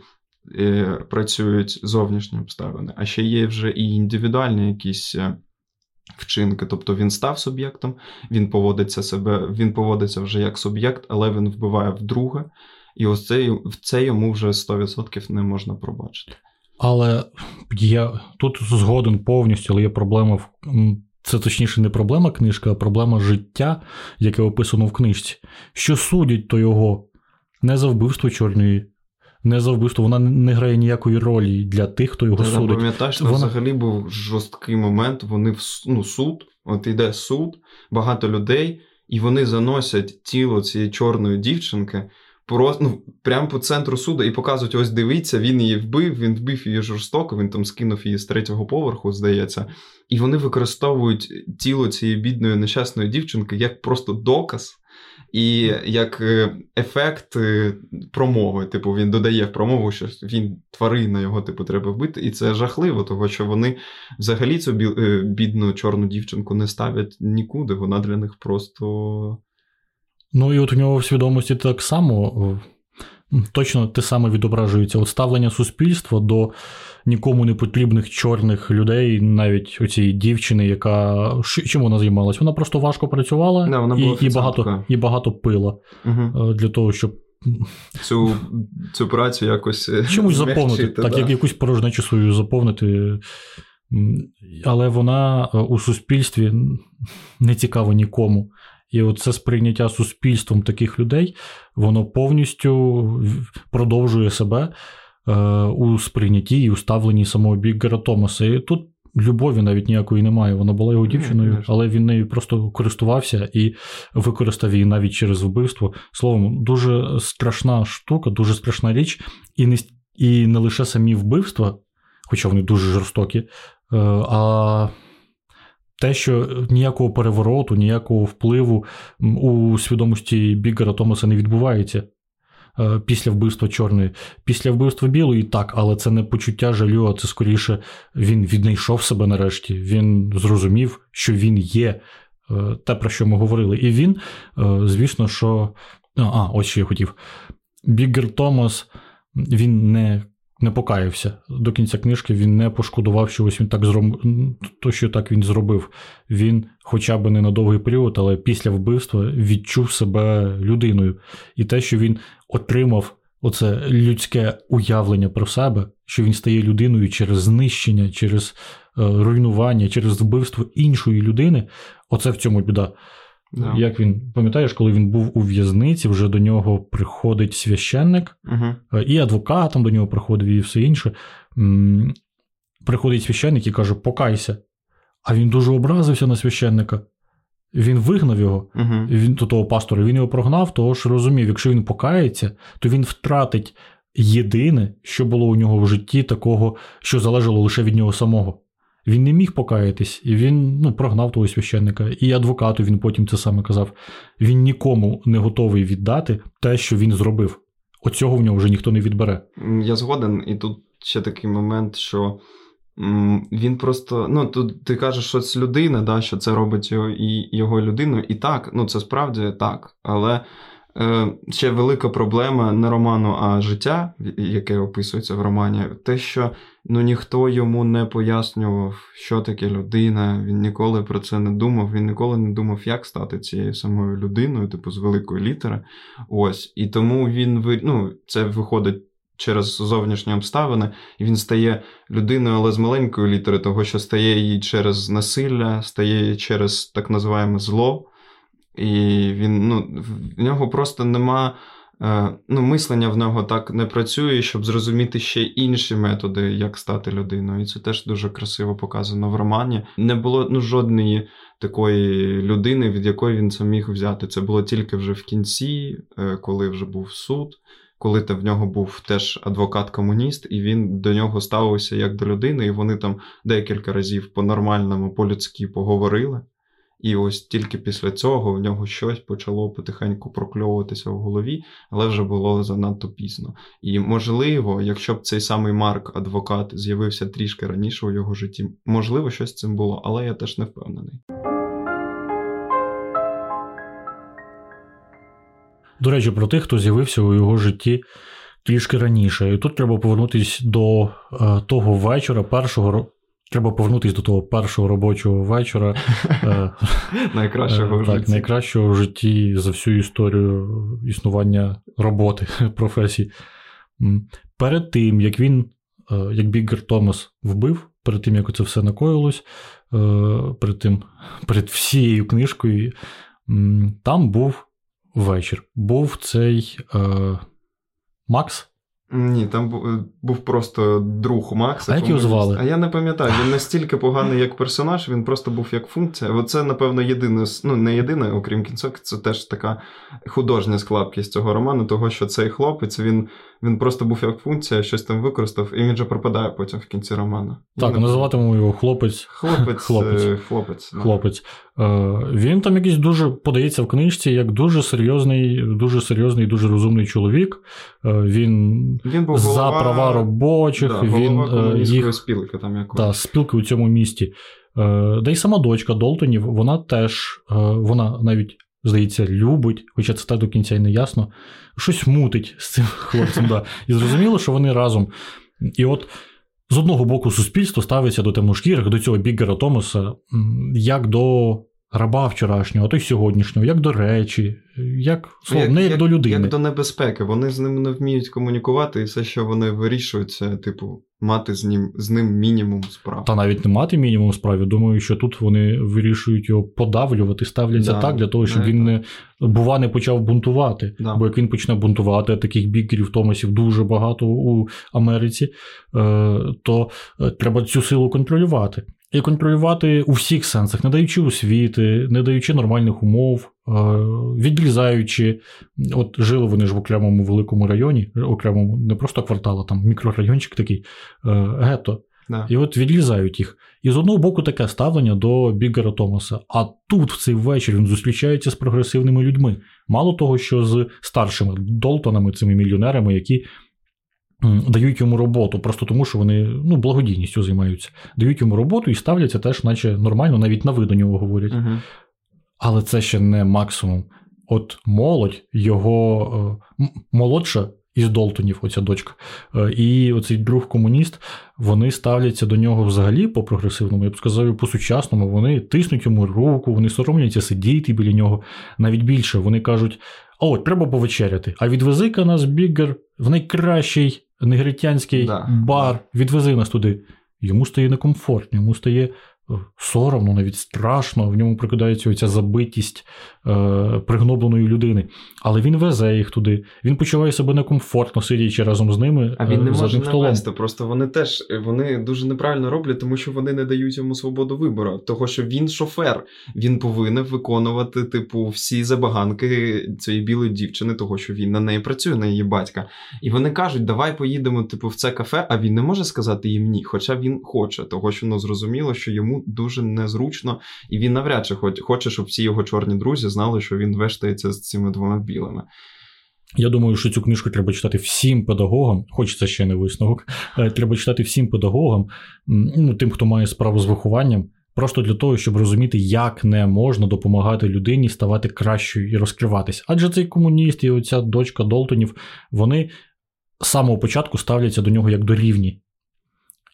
е, працюють зовнішні обставини, а ще є вже і індивідуальні якісь. е, Вчинки, тобто він став суб'єктом, він поводиться себе, він поводиться вже як суб'єкт, але він вбиває вдруге, і ось це, це йому вже 100% не можна пробачити. Але я тут згоден повністю, але є проблема в. Це точніше не проблема книжки, а проблема життя, яке описано в книжці. Що судять то його не за вбивство чорної, не за вбивство. Вона не грає ніякої ролі для тих, хто його Ти судить. пам'ятаєш, Вона- взагалі був жорсткий момент. Вони в ну, суд, от іде суд, багато людей, і вони заносять тіло цієї чорної дівчинки. Просто ну, прямо по центру суду і показують: ось дивіться, він її вбив, він вбив її жорстоко, він там скинув її з третього поверху, здається. І вони використовують тіло цієї бідної нещасної дівчинки як просто доказ і як е, ефект е, промови. Типу, він додає в промову, що він тварина, його типу треба вбити. І це жахливо, тому що вони взагалі цю е, бідну чорну дівчинку не ставлять нікуди. Вона для них просто. Ну і от у нього в свідомості так само. е, Точно те саме відображується. От ставлення суспільства до нікому не потрібних чорних людей, навіть оцієї дівчини, яка чим вона займалась? Вона просто важко працювала Да, вона була і, і, багато, і багато пила Угу. для того, щоб Цю, цю працю якось е, чимось заповнити, так да. як якусь порожнечу свою заповнити. Але вона у суспільстві не цікава нікому. І оце сприйняття суспільством таких людей, воно повністю продовжує себе е, у сприйнятті і у ставленні самого Біггера Томаса. І тут любові навіть ніякої немає. Вона була його дівчиною, але він нею просто користувався і використав її навіть через вбивство. Словом, дуже страшна штука, дуже страшна річ, і не, і не лише самі вбивства, хоча вони дуже жорстокі, е, а те, що ніякого перевороту, ніякого впливу у свідомості Бігера Томаса не відбувається. е, Після вбивства чорної, після вбивства білої, так, але це не почуття жалю, а це скоріше він віднайшов себе нарешті. Він зрозумів, що він є е, те, про що ми говорили. І він, е, звісно, що. А, ось що я хотів. Біггер Томас він не, не покаявся до кінця книжки, він не пошкодував, що ось він так зроб... то, що так він зробив. Він, хоча б не на довгий період, але після вбивства відчув себе людиною. І те, що він отримав оце людське уявлення про себе, що він стає людиною через знищення, через е, руйнування, через вбивство іншої людини, оце в цьому біда. Да. Як він пам'ятаєш, коли він був у в'язниці, вже до нього приходить священник, е, і адвокат там до нього приходив, і все інше. Приходить священник і каже: Покайся. А він дуже образився на священника. Він вигнав його, Угу. він до того пастора, він його прогнав, того ж розумів, якщо він покається, то він втратить єдине, що було у нього в житті, такого, що залежало лише від нього самого. Він не міг покаятись, і він ну, прогнав того священника. І адвокату він потім це саме казав. Він нікому не готовий віддати те, що він зробив. Оцього в нього вже ніхто не відбере. Я згоден, і тут ще такий момент, що він просто. Ну, тут ти кажеш, що це людина, да, що це робить його і його людиною. І так, ну це справді так. Але ще велика проблема не роману, а життя, яке описується в романі, те, що ну, ніхто йому не пояснював, що таке людина. Він ніколи про це не думав. Він ніколи не думав, як стати цією самою людиною, типу з великої літери. Ось. І тому він ну, це виходить через зовнішні обставини, і він стає людиною, але з маленької літери, того, що стає її через насилля, стає її через так називаємо зло. І він, ну, в нього просто нема е, ну, мислення в нього так не працює, щоб зрозуміти ще інші методи, як стати людиною. І це теж дуже красиво показано в романі. Не було ну, жодної такої людини, від якої він це міг взяти. Це було тільки вже в кінці, е, коли вже був суд. Коли в нього був теж адвокат-комуніст, і він до нього ставився як до людини, і вони там декілька разів по-нормальному, по-людськи поговорили. І ось тільки після цього в нього щось почало потихеньку прокльовуватися в голові, але вже було занадто пізно. І можливо, якщо б цей самий Марк, адвокат, з'явився трішки раніше у його житті, можливо, щось з цим було, але я теж не впевнений. До речі, про тих, хто з'явився у його житті трішки раніше. І тут треба повернутися до е, того вечора, першого Треба повернутися до того першого робочого вечора. Е, найкращого в так, житті. найкращого в житті за всю історію існування роботи професії. Перед тим, як він, е, як Біггер Томас вбив, перед тим, як це все накоїлось, е, перед тим, перед всією книжкою, там був вечір. Був цей Макс. Ні, там був, е, просто друг Макса. А як його звали? А я не пам'ятаю. Він настільки поганий як персонаж, він просто був як функція. Оце, напевно, єдине, ну не єдине, окрім кінцок, це теж така художня складкість цього роману, того, що цей хлопець він він просто був як функція, щось там використав, і він же пропадає потім в кінці роману. Так, називатимемо його хлопець. Хлопець. Хлопець. Е, хлопець. хлопець. Е, Він там якийсь дуже подається в книжці як дуже серйозний, дуже серйозний, дуже розумний чоловік. Е, Він він був за права робочих. Да, він голова їх, спілки там якось. Та, спілки у цьому місті. Е, Да й сама дочка Долтонів, вона теж, е, вона навіть здається, любить, хоча це так до кінця й не ясно, щось мутить з цим хлопцем. да. І зрозуміло, що вони разом. І от з одного боку, суспільство ставиться до темношкірих, до цього Біггера Томаса, як до раба вчорашнього, а то й сьогоднішнього, як до речі, як словом, як, не як, як до людини. Як до небезпеки. Вони з ним не вміють комунікувати, і все, що вони вирішують, це, типу, мати з ним з ним мінімум справ. Та навіть не мати мінімум справ. Думаю, що тут вони вирішують його подавлювати, ставляться да, так для того, щоб не, він не бува не почав бунтувати. Да. Бо як він почне бунтувати, а таких бікерів Томасів дуже багато у Америці, е, то е, треба цю силу контролювати і контролювати у всіх сенсах, не даючи освіти, не даючи нормальних умов, е, відрізаючи. От жили вони ж в окремому великому районі, окремому не просто квартал, а там мікрорайончик такий е, гетто. Да. І от відрізають їх. І з одного боку таке ставлення до Бігера Томаса. А тут, в цей вечір, він зустрічається з прогресивними людьми. Мало того, що з старшими Долтонами, цими мільйонерами, які дають йому роботу, просто тому, що вони ну, благодійністю займаються. Дають йому роботу і ставляться теж, наче нормально, навіть на ви до нього говорять. Угу. Але це ще не максимум. От молодь, його е, молодша із Долтонів, оця дочка, е, і оцей друг комуніст, вони ставляться до нього взагалі по прогресивному, я б сказав, по сучасному. Вони тиснуть йому руку, вони соромляться сидіти біля нього. Навіть більше вони кажуть: о, треба повечеряти. А відвези-ка нас бігер в найкращий негритянський да. бар, відвези нас туди. Йому стає некомфортно, йому стає соромно, навіть страшно, в ньому прикидається оця забитість е, пригнобленої людини. Але він везе їх туди, він почуває себе некомфортно, сидячи разом з ними. А він не е, може навести. Просто вони теж вони дуже неправильно роблять, тому що вони не дають йому свободу вибору. Того, що він шофер, він повинен виконувати, типу, всі забаганки цієї білої дівчини, того, що він на неї працює, на її батька. І вони кажуть, давай поїдемо, типу, в це кафе, а він не може сказати їм ні. Хоча він хоче, того, що ну, зрозуміло, що йому йому дуже незручно, і він навряд чи хоче, щоб всі його чорні друзі знали, що він вештається з цими двома білими. Я думаю, що цю книжку треба читати всім педагогам, хоч це ще не висновок. Е, треба читати всім педагогам, ну, тим, хто має справу з вихованням, просто для того, щоб розуміти, як не можна допомагати людині ставати кращою і розкриватись. Адже цей комуніст і оця дочка Долтонів, вони з самого початку ставляться до нього як до рівні.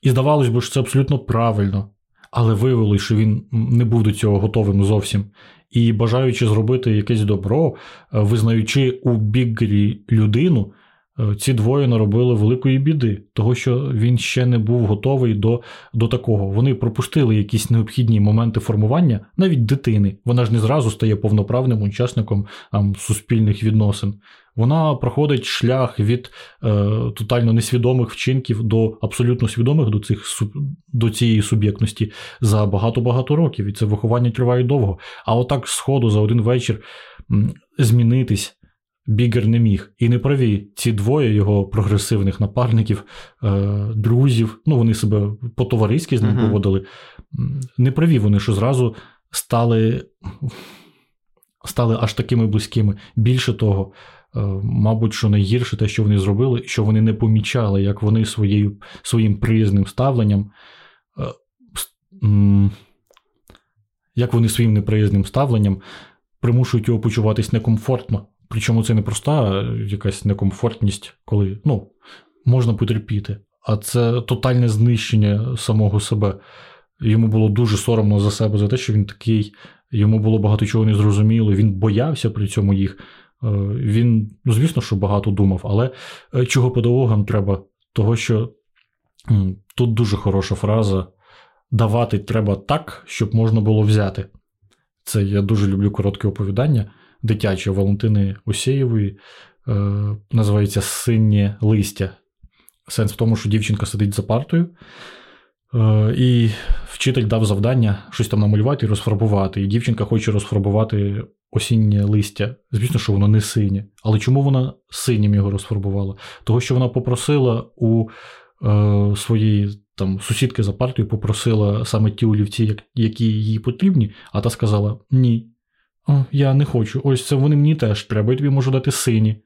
І здавалось би, що це абсолютно правильно але виявилось, що він не був до цього готовим зовсім. І бажаючи зробити якесь добро, е, визнаючи у Біггері людину, е, ці двоє наробили великої біди, того що він ще не був готовий до до такого. Вони пропустили якісь необхідні моменти формування, навіть дитини. Вона ж не зразу стає повноправним учасником там, суспільних відносин. Вона проходить шлях від е, тотально несвідомих вчинків до абсолютно свідомих до цих до цієї суб'єктності за багато-багато років. І це виховання триває довго. А отак з ходу за один вечір змінитись. Бігер не міг. І не праві ці двоє його прогресивних напарників, е, друзів, ну вони себе по-товариськи з ним uh-huh. поводили. Не праві вони, що зразу стали стали аж такими близькими. Більше того, мабуть, що найгірше те, що вони зробили, що вони не помічали, як вони своєю, своїм приязним ставленням. Е, як вони своїм неприязним ставленням примушують його почуватись некомфортно. Причому це не проста якась некомфортність, коли ну, можна потерпіти, а це тотальне знищення самого себе. Йому було дуже соромно за себе, за те, що він такий, йому було багато чого не зрозуміло, він боявся при цьому їх. Е, він, ну, звісно, що багато думав, але е, чого педагогам треба? Того, що тут дуже хороша фраза: давати треба так, щоб можна було взяти. Це я дуже люблю коротке оповідання дитячої Валентини Осєєвої. Е, називається Синє листя. Сенс в тому, що дівчинка сидить за партою, і вчитель дав завдання щось там намалювати і розфарбувати. І дівчинка хоче розфарбувати осіннє листя. Звісно, що воно не синє. Але чому вона синім його розфарбувала? Того, що вона попросила у е, своєї там сусідки за партою, попросила саме ті олівці, які їй потрібні, а та сказала: ні. Я не хочу. Ось це вони мені теж треба, я тобі можу дати сині.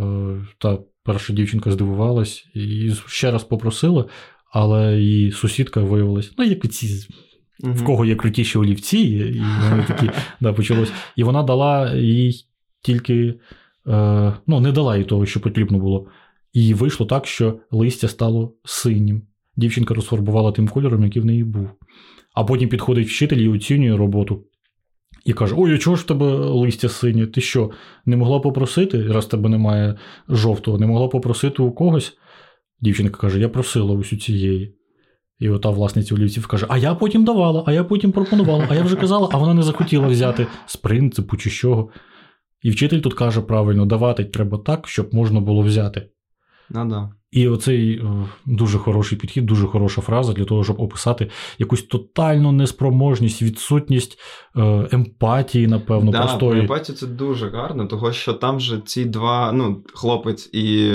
Е, та перша дівчинка здивувалась і ще раз попросила, але її сусідка виявилась, ну, як ці. Угу. В кого є крутіші олівці, і вони такі да, почалось. І вона дала їй тільки, е, ну, не дала їй того, що потрібно було. І вийшло так, що листя стало синім. Дівчинка розфарбувала тим кольором, який в неї був. А потім підходить вчитель і оцінює роботу. І каже: Ой, а чого ж в тебе листя синє? Ти що, не могла попросити, раз тебе немає жовтого, не могла попросити у когось? Дівчинка каже: Я просила ось у цієї. І ота власниця олівців каже: А я потім давала, а я потім пропонувала, а я вже казала, а вона не захотіла взяти з принципу чи чого. І вчитель тут каже правильно: давати треба так, щоб можна було взяти. Ну, да. І оцей е, дуже хороший підхід, дуже хороша фраза для того, щоб описати якусь тотальну неспроможність, відсутність е, емпатії, напевно, да, простої. Емпатія це дуже гарно, того що там же ці два, ну, хлопець і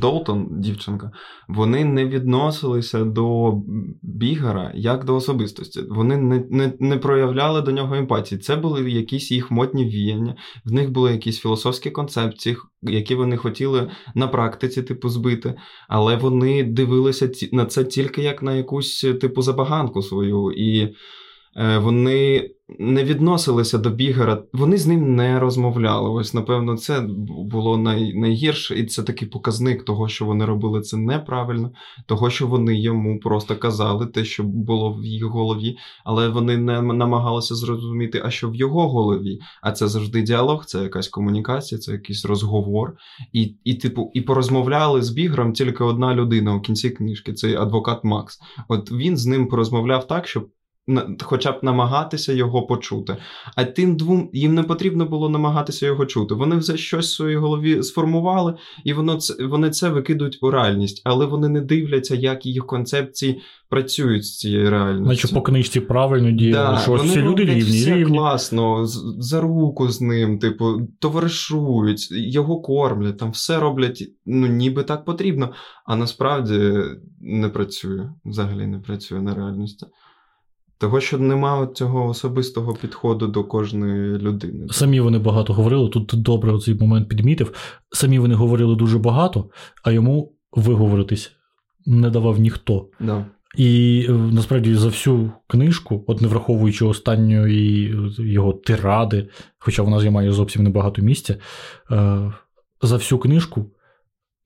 Долтон, дівчинка, вони не відносилися до Бігера як до особистості. Вони не, не, не проявляли до нього емпатії. Це були якісь їх мотні віяння, в них були якісь філософські концепції, які вони хотіли на практиці, типу, збити, але вони дивилися на це тільки як на якусь типу забаганку свою. І вони не відносилися до бігера, вони з ним не розмовляли. Ось, напевно, це було най, найгірше, і це такий показник того, що вони робили це неправильно, того, що вони йому просто казали те, що було в їх голові, але вони не намагалися зрозуміти, а що в його голові. А це завжди діалог, це якась комунікація, це якийсь розговор. І, і типу, і порозмовляли з бігером тільки одна людина у кінці книжки, цей адвокат Макс. От він з ним порозмовляв так, щоб хоча б намагатися його почути. А тим двом їм не потрібно було намагатися його чути. Вони вже щось в своїй голові сформували, і воно це вони це викидують у реальність, але вони не дивляться, як їх концепції працюють з цією реальністю. Наче по книжці правильно діяли, да, що вони всі люди рівні. все рівні. класно, за руку з ним, типу, товаришують, його кормлять, там все роблять, ну ніби так потрібно, а насправді не працює. Взагалі не працює на реальності. Того, що немає цього особистого підходу до кожної людини. Самі вони багато говорили. Тут добре цей момент підмітив. Самі вони говорили дуже багато, а йому виговоритись не давав ніхто. Да. І е, насправді за всю книжку, от не враховуючи останньої його тиради, хоча вона займає зовсім небагато місця, е, за всю книжку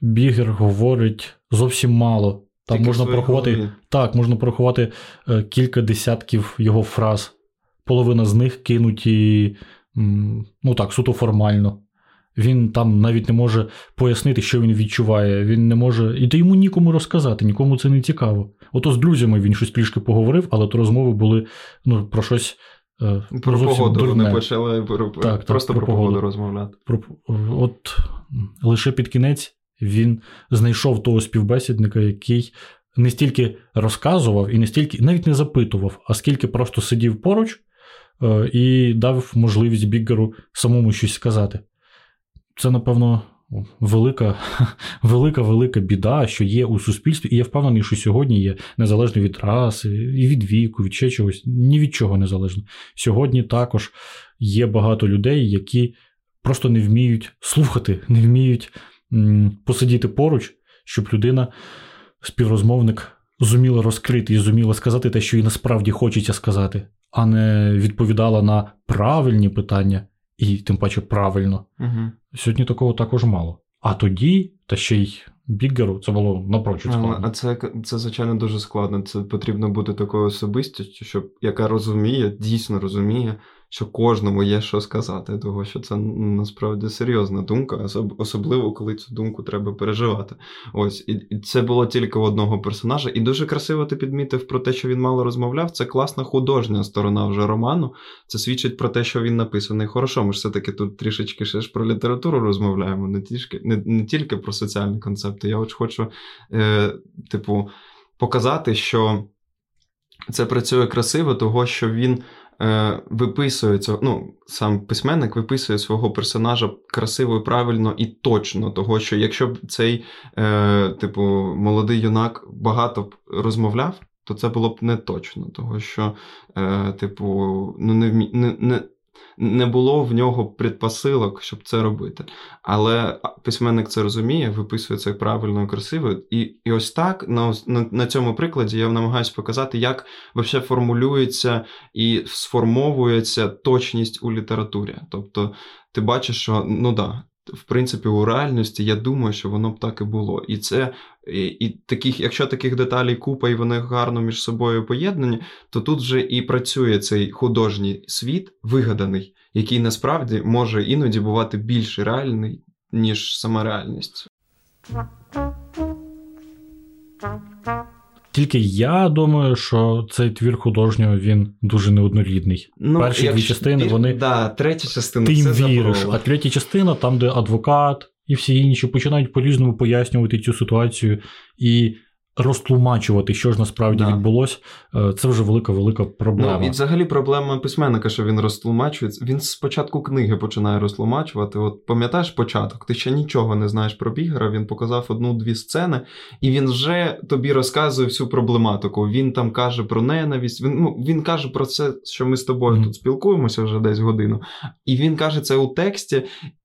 Бігер говорить зовсім мало. Там Тільки можна порахувати так, можна порахувати е, кілька десятків його фраз. Половина з них кинуті ну так, суто формально. Він там навіть не може пояснити, що він відчуває. Він не може. І то йому нікому розказати, нікому це не цікаво. Ото з друзями він щось трішки поговорив, але то розмови були ну, про щось. е, Про погоду дурне. вони почали про- так, просто про про погоду погоду. розмовляти. Про- От лише під кінець він знайшов того співбесідника, який не стільки розказував і не стільки навіть не запитував, а скільки просто сидів поруч е, і дав можливість Біггеру самому щось сказати. Це, напевно, велика, велика, велика біда, що є у суспільстві, і я впевнений, що сьогодні є незалежно від раси, і від віку, від ще чогось, ні від чого незалежно. Сьогодні також є багато людей, які просто не вміють слухати, не вміють посидіти поруч, щоб людина, співрозмовник, зуміла розкрити і зуміла сказати те, що їй насправді хочеться сказати, а не відповідала на правильні питання, і тим паче правильно. Угу. Сьогодні такого також мало. А тоді, та ще й Біггеру, це було напрочуд складно. а це, це, звичайно, дуже складно. Це потрібно бути такою особистістю, щоб, яка розуміє, дійсно розуміє, що кожному є що сказати, того що це насправді серйозна думка, особливо коли цю думку треба переживати. Ось, і, це було тільки у одного персонажа. І дуже красиво ти підмітив про те, що він мало розмовляв. Це класна художня сторона вже роману. Це свідчить про те, що він написаний хорошо. Ми ж все-таки тут трішечки ще ж про літературу розмовляємо, не тільки, не, не тільки про соціальні концепти. Я от хочу, е, типу, показати, що це працює красиво, того, що він виписує цього, ну, сам письменник виписує свого персонажа красиво, і правильно і точно. Того, що якщо б цей, е, типу, молодий юнак багато б розмовляв, то це було б не точно, того що, е, типу, ну, не, не, не, не було в нього предпосилок, щоб це робити. Але письменник це розуміє, виписує це правильно і красиво. І, і ось так на, на, на цьому прикладі я намагаюся показати, як взагалі формулюється і сформовується точність у літературі. Тобто, ти бачиш, що ну да. В принципі, у реальності я думаю, що воно б так і було. І це і, і таких, якщо таких деталей купа, і вони гарно між собою поєднані, то тут вже і працює цей художній світ, вигаданий, який насправді може іноді бувати більш реальний, ніж сама реальність. Тільки я думаю, що цей твір художнього він дуже неоднорідний. Перші дві частини, вони- Да, третя частина Ти їм це віриш, заброва. а третя частина, там, де адвокат і всі інші починають по-різному пояснювати цю ситуацію і розтлумачувати, що ж насправді Да. відбулося, е, це вже велика велика проблема. Ну, і взагалі проблема письменника, що він розтлумачує. Він з початку книги починає розтлумачувати. От пам'ятаєш початок, ти ще нічого не знаєш про Бігера, він показав одну-дві сцени, і він вже тобі розказує всю проблематику. Він там каже про ненависть. Він, ну, він каже про це, що ми з тобою Мгм. тут спілкуємося вже десь годину. І він каже це у тексті.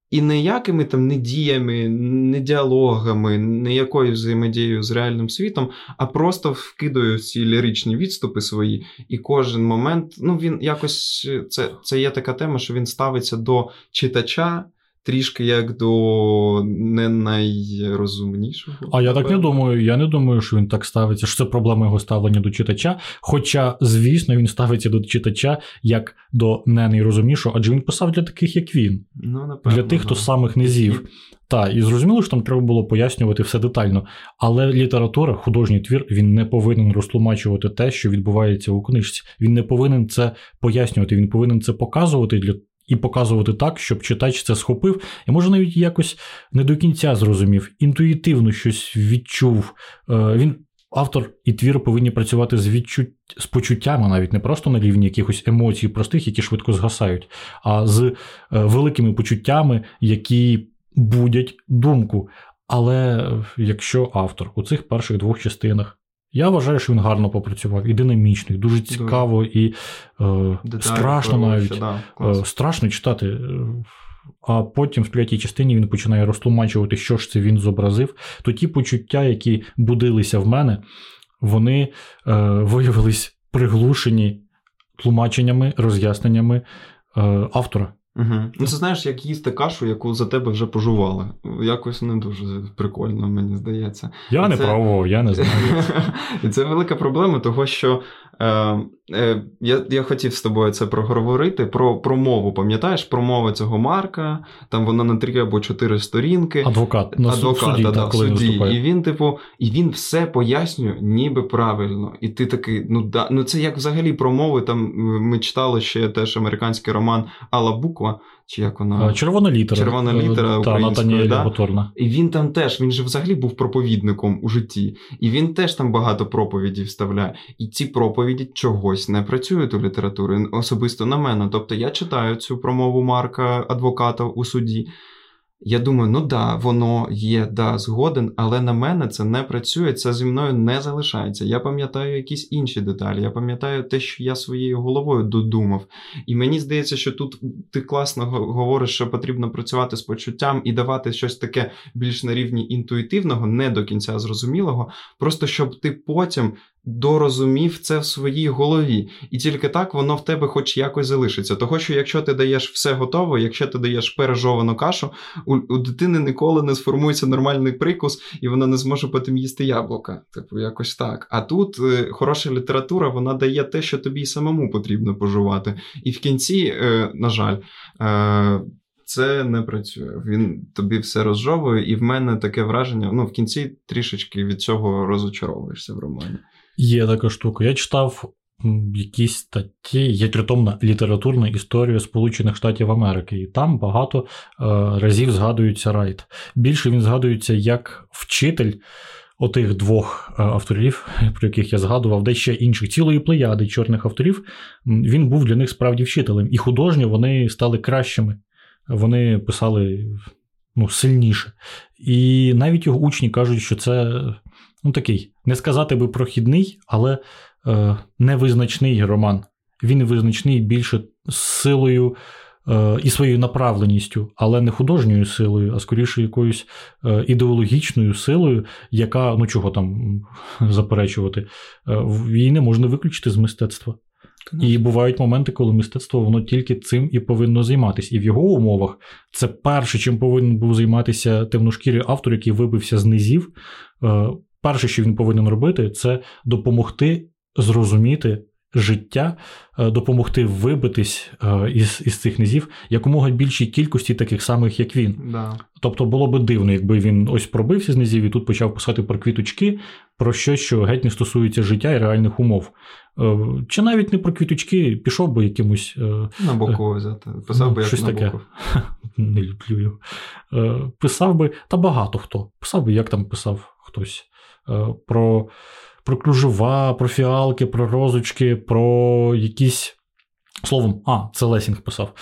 І ніякими там не діями, не діалогами, не якою взаємодією з реальним світом, а просто вкидаю ці ліричні відступи свої, і кожен момент, ну він якось це, це є така тема, що він ставиться до читача трішки як до не найрозумнішого. А я так не думаю. Я не думаю, що він так ставиться, що це проблема його ставлення до читача. Хоча, звісно, він ставиться до читача як до не найрозумнішого, адже він писав для таких, як він, Ну, напевно, для тих, хто з самих низів. Так, і зрозуміло, що там треба було пояснювати все детально. Але література, художній твір, він не повинен розтлумачувати те, що відбувається у книжці. Він не повинен це пояснювати, він повинен це показувати для. І показувати так, щоб читач це схопив, і може навіть якось не до кінця зрозумів, інтуїтивно щось відчув. Е, Він автор і твір повинні працювати з відчут... з почуттями, навіть не просто на рівні якихось емоцій простих, які швидко згасають, а з е, великими почуттями, які будять думку. Але е, якщо автор у цих перших двох частинах, я вважаю, що він гарно попрацював і динамічно, і дуже цікаво, і е, страшно навіть. да, Е. Страшно читати. е, А потім в третій частині він починає розтлумачувати, що ж це він зобразив. То ті почуття, які будилися в мене, вони е, виявились приглушені тлумаченнями, роз'ясненнями е, автора. Угу. Ну, це знаєш, як їсти кашу, яку за тебе вже пожували. Якось не дуже прикольно, мені здається. Я І не це- пробував, я не знаю. І це велика проблема, того що Е, е, я я хотів з тобою це проговорити. Про про мову. Пам'ятаєш, промова цього Марка, там вона на три або чотири сторінки. Адвокат на Адвокат, суді, да, так, коли суді. І він, типу, і він все пояснює, ніби правильно. І ти такий, ну да, ну це як взагалі про мови. Там ми читали ще теж американський роман Алла Буква, чи як вона. Червона літера. Червона літера Та, українською, да? Готорна. І він там теж, він же взагалі був проповідником у житті, і він теж там багато проповідей вставляє. І ці проповіді чогось не працюють у літературі, особисто на мене. Тобто я читаю цю промову Марка, адвоката у суді. Я думаю, ну да, воно є, да, згоден, але на мене це не працює, це зі мною не залишається. Я пам'ятаю якісь інші деталі, я пам'ятаю те, що я своєю головою додумав. І мені здається, що тут ти класно говориш, що потрібно працювати з почуттям і давати щось таке більш на рівні інтуїтивного, не до кінця зрозумілого, просто щоб ти потім дорозумів це в своїй голові. І тільки так воно в тебе хоч якось залишиться. Того, що якщо ти даєш все готове, якщо ти даєш пережовану кашу, у, у дитини ніколи не сформується нормальний прикус, і вона не зможе потім їсти яблука. Типу, якось так. А тут е, хороша література, вона дає те, що тобі самому потрібно поживати. І в кінці, е, на жаль, е, це не працює. Він тобі все розжовує, і в мене таке враження: ну, в кінці трішечки від цього розочаровуєшся в романі. Є така штука. Я читав якісь статті, є притомна літературна історія Сполучених Штатів Америки, і там багато е, разів згадується Райт. Більше він згадується як вчитель. Отих двох е, авторів, про яких я згадував, де ще інших цілої плеяди чорних авторів, він був для них справді вчителем. І художньо вони стали кращими. Вони писали ну, сильніше. І навіть його учні кажуть, що це ну, такий, не сказати би прохідний, але е, невизначний роман. Він визначний більше силою е, і своєю направленістю, але не художньою силою, а скоріше якоюсь е, ідеологічною силою, яка, ну чого там заперечувати, е, її не можна виключити з мистецтва. І бувають моменти, коли мистецтво воно тільки цим і повинно займатися. І в його умовах це перше, чим повинен був займатися темношкірий автор, який вибився з низів. Е, перше, що він повинен робити, це допомогти зрозуміти життя, е, допомогти вибитись е, із із цих низів якомога більшій кількості таких самих, як він. Да. Тобто було би дивно, якби він ось пробився з низів і тут почав писати про квіточки, про щось, що геть не стосується життя і реальних умов. Е, чи навіть не про квіточки, пішов би якимось. Набокова взяти. Писав би як щось таке. Не люблю його. Писав би, та багато хто. Писав би, як там писав хтось. Про про кружева, про фіалки, про розочки, про якісь. Словом, а, це Лесінг писав.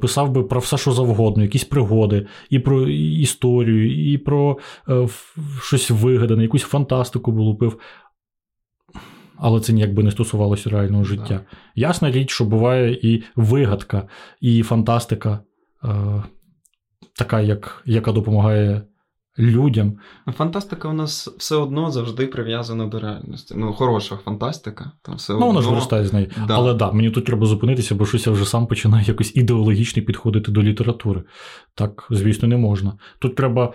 Писав би про все, що завгодно, якісь пригоди, і про історію, і про е, щось вигадане, якусь фантастику би лупив. Але це ніяк би не стосувалося реального життя. Так. Ясна річ, що буває і вигадка, і фантастика, е, така, як, яка допомагає людям. Фантастика у нас все одно завжди прив'язана до реальності. Ну, хороша фантастика. Там все Ну, одно... вона ж виростає з неї. Да. Але да, мені тут треба зупинитися, бо щось я вже сам починаю якось ідеологічно підходити до літератури. Так, звісно, не можна. Тут треба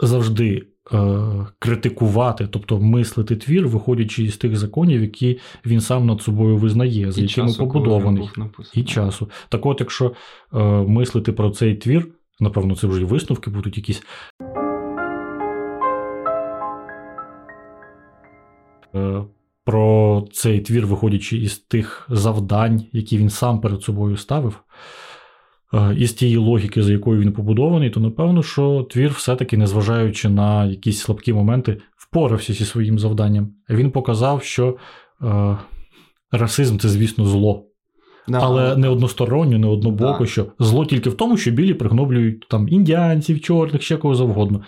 завжди е, критикувати, тобто мислити твір, виходячи із тих законів, які він сам над собою визнає, за І якими часу, побудований. І часу. Так от, якщо е, мислити про цей твір, напевно, це вже й висновки будуть якісь. Про цей твір, виходячи із тих завдань, які він сам перед собою ставив, е, із тієї логіки, за якою він побудований, то напевно, що твір, все-таки, незважаючи на якісь слабкі моменти, впорався зі своїм завданням. Він показав, що е, расизм це, звісно, зло. Да, Але не односторонньо, не однобоко, Да. що зло тільки в тому, що білі пригноблюють там індіанців, чорних, ще кого завгодно.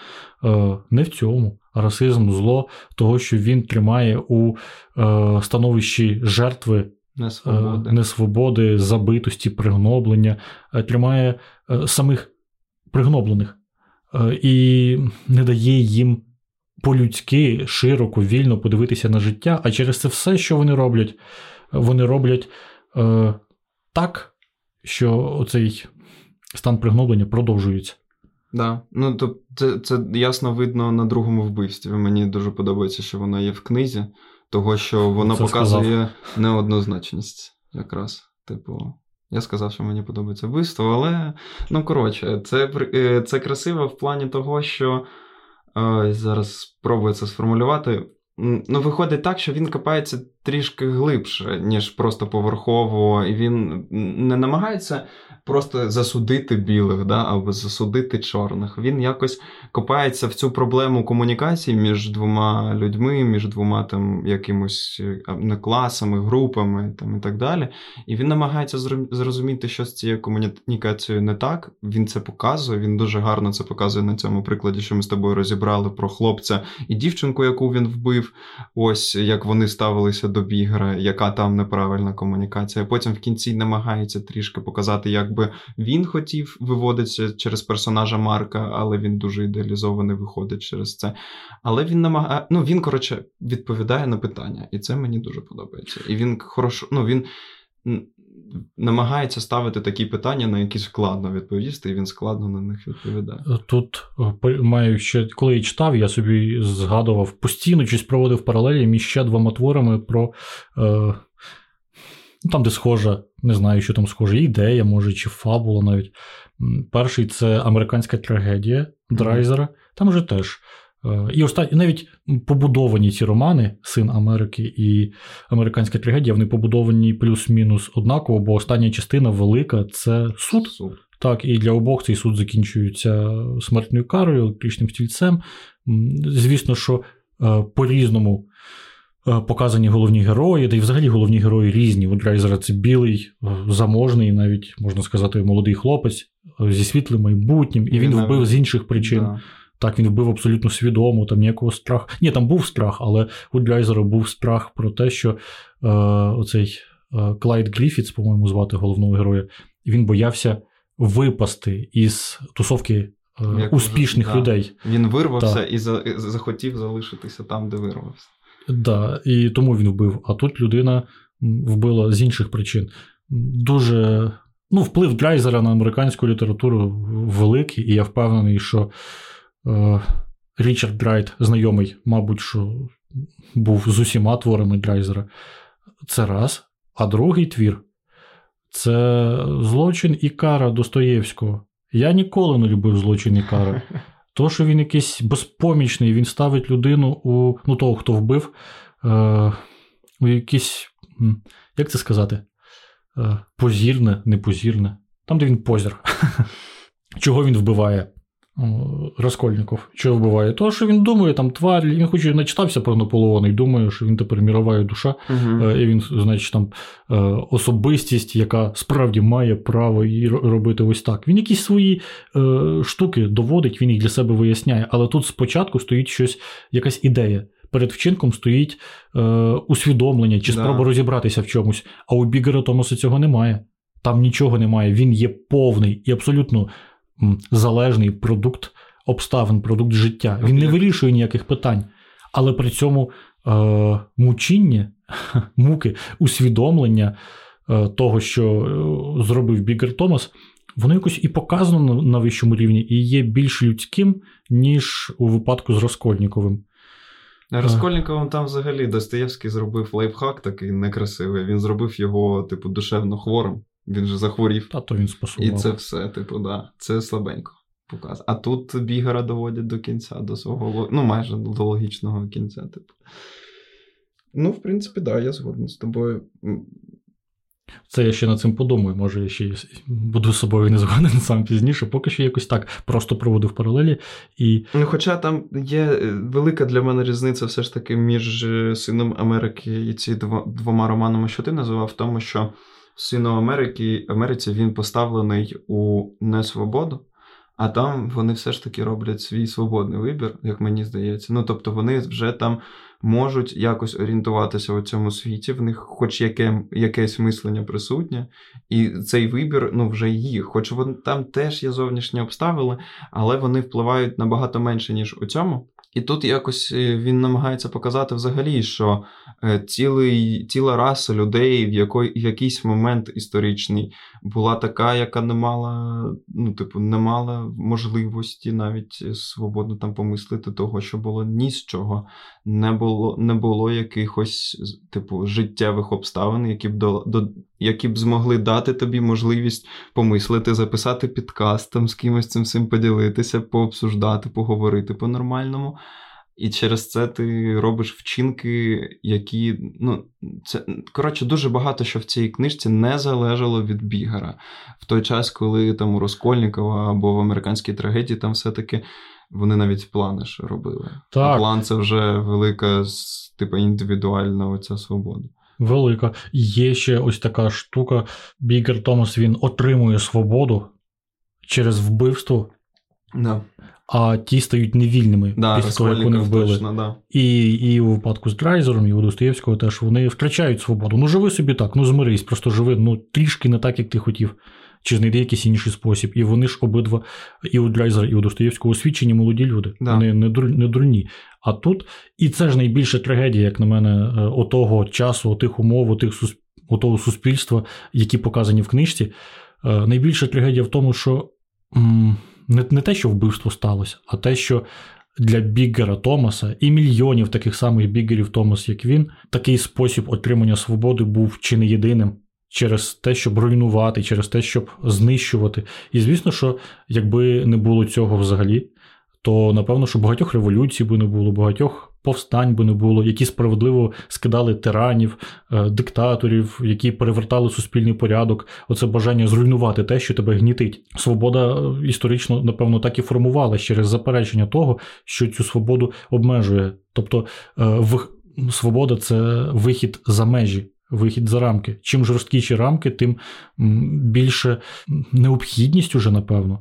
Е, не в цьому. Расизм зло того, що він тримає у е, становищі жертви не е, несвободи, забитості, пригноблення, е, тримає е, самих пригноблених е, і не дає їм по-людськи широко, вільно подивитися на життя. А через це все, що вони роблять, вони роблять е, так, що оцей стан пригноблення продовжується. Да. Ну, то це, це ясно видно на другому вбивстві. Мені дуже подобається, що воно є в книзі. Того, що воно Це показує неоднозначність, якраз. Типу, я сказав, що мені подобається вбивство, але ну коротше, це е, це красиво в плані того, що зараз спробую це сформулювати. Ну, виходить так, що він копається трішки глибше, ніж просто поверхово, і він не намагається просто засудити білих, да, або засудити чорних. Він якось копається в цю проблему комунікації між двома людьми, між двома там якимось не класами, групами там, і так далі. І він намагається зрозуміти, що з цією комунікацією не так. Він це показує. Він дуже гарно це показує на цьому прикладі, що ми з тобою розібрали про хлопця і дівчинку, яку він вбив. Ось як вони ставилися до бігера, яка там неправильна комунікація. Потім в кінці намагається трішки показати, як би він хотів виводитися через персонажа Марка, але він дуже ідеалізований виходить через це. Але він намагає, ну він коротше відповідає на питання, і це мені дуже подобається. І він хорошо, ну він намагається ставити такі питання, на які складно відповісти, і він складно на них відповідає. Тут е, маю ще, коли я читав, я собі згадував постійно щось проводив паралелі між ще двома творами про. Е, ну, там, де схожа, не знаю, що там схоже, ідея, може, чи фабула навіть. Перший це американська трагедія Драйзера. Там же теж. Е, І останні, навіть побудовані ці романи Син Америки і Американська трагедія, вони побудовані плюс-мінус однаково, бо остання частина велика це суд. Суд. Так, і для обох цей суд закінчується смертною карою, електричним стільцем. Звісно, що е, по-різному е, показані головні герої, та й взагалі головні герої різні. У Драйзера це білий, заможний, навіть можна сказати, молодий хлопець зі світлим майбутнім, і Він він вбив з інших причин. Да. Так, він вбив абсолютно свідомо, там ніякого страху. Ні, там був страх, але у Драйзера був страх про те, що е, оцей е, Клайд Гріфітс, по-моєму, звати головного героя, він боявся випасти із тусовки е, Як успішних да. людей. Він вирвався Так. і за- і захотів залишитися там, де вирвався. Да, і тому він вбив. А тут людина вбила з інших причин. Дуже. Ну, вплив Драйзера на американську літературу великий, і я впевнений, що Річард Райт, знайомий, мабуть, що був з усіма творами Драйзера. Це раз. А другий твір це злочин і кара Достоєвського. Я ніколи не любив злочин і кара. То, що він якийсь безпомічний, він ставить людину у ну, того, хто вбив, е, у якийсь, як це сказати, е, позірне, непозірне. Там, де він позір. Чого він вбиває? О, Раскольников. Чого вбиває? Того, що він думає, там тварь, він хоч і начитався про Наполеона і думає, що він тепер мірова душа, Е, І він, значить, там е, особистість, яка справді має право і робити ось так. Він якісь свої е, штуки доводить, він їх для себе виясняє, але тут спочатку стоїть щось, якась ідея. Перед вчинком стоїть е, усвідомлення чи Да. спроба розібратися в чомусь. А у Бігера Томаса цього немає. Там нічого немає. Він є повний і абсолютно залежний продукт обставин, продукт життя. Він не вирішує ніяких питань. Але при цьому е, мучіння, муки, усвідомлення е, того, що е, зробив Бігер Томас, воно якось і показано на, на вищому рівні, і є більш людським, ніж у випадку з Розкольніковим. Раскольниковим там взагалі Достоєвський зробив лайфхак такий некрасивий. Він зробив його, типу, душевно хворим. Він же захворів. Та то він І це все, типу, да. Це слабенько показ. А тут бігера доводять до кінця, до свого ну, майже до логічного кінця, типу. Ну, в принципі, да, я згоден з тобою. Це я ще над цим подумаю. Може, я ще буду з собою не згоден сам пізніше. Поки що якось так просто проводив паралелі. І Ну, хоча там є е, велика для мене різниця все ж таки між е, Сином Америки і ці двома романами, що ти називав, в тому, що Сином Америки Америці він поставлений у несвободу, а там вони все ж таки роблять свій свободний вибір, як мені здається. Ну, тобто вони вже там можуть якось орієнтуватися у цьому світі, в них хоч яке, якесь мислення присутнє, і цей вибір ну, вже їх. Хоч вон, там теж є зовнішні обставини, але вони впливають набагато менше, ніж у цьому. І тут якось е, він намагається показати взагалі, що е, цілий, ціла раса людей в якої, в якийсь момент історичний була така, яка не мала, ну, типу, не мала можливості навіть свободно там помислити того, що було ні з чого, не було не було якихось типу життєвих обставин, які б до, до які б змогли дати тобі можливість помислити, записати підкаст, там з кимось цим всім поділитися, пообсуждати, поговорити по-нормальному. І через це ти робиш вчинки, які. ну, це Коротше, дуже багато що в цій книжці не залежало від Бігера. В той час, коли там у Розкольникова або в американській трагедії там все-таки вони навіть плани ж робили. Так. А план це вже велика, типу, індивідуальна оця свобода. Велика. Є ще ось така штука. Бігер Томас він отримує свободу через вбивство, Да. а ті стають невільними Да, після того, як вони вбили. Точно, да. І, і у випадку з Драйзером, і у Достоєвського теж вони втрачають свободу. Ну, живи собі так, ну змирись, просто живи ну, трішки не так, як ти хотів, чи знайди якийсь інший спосіб. І вони ж обидва, і у Драйзера, і у Достоєвського освічені молоді люди. Да. Вони не дурні. А тут, і це ж найбільша трагедія, як на мене, е, отого часу, отих умов, отих сусп... отого суспільства, які показані в книжці. Е, Найбільша трагедія в тому, що не, не те, що вбивство сталося, а те, що для Біггера Томаса і мільйонів таких самих Біггерів Томас, як він, такий спосіб отримання свободи був чи не єдиним. Через те, щоб руйнувати, через те, щоб знищувати. І звісно, що якби не було цього взагалі, то напевно, що багатьох революцій би не було, багатьох повстань би не було, які справедливо скидали тиранів, е, диктаторів, які перевертали суспільний порядок. Оце бажання зруйнувати те, що тебе гнітить. Свобода е, історично, напевно, так і формувалася через заперечення того, що цю свободу обмежує. Тобто, е, свобода це вихід за межі. Вихід за рамки. Чим жорсткіші рамки, тим більше необхідність уже, напевно,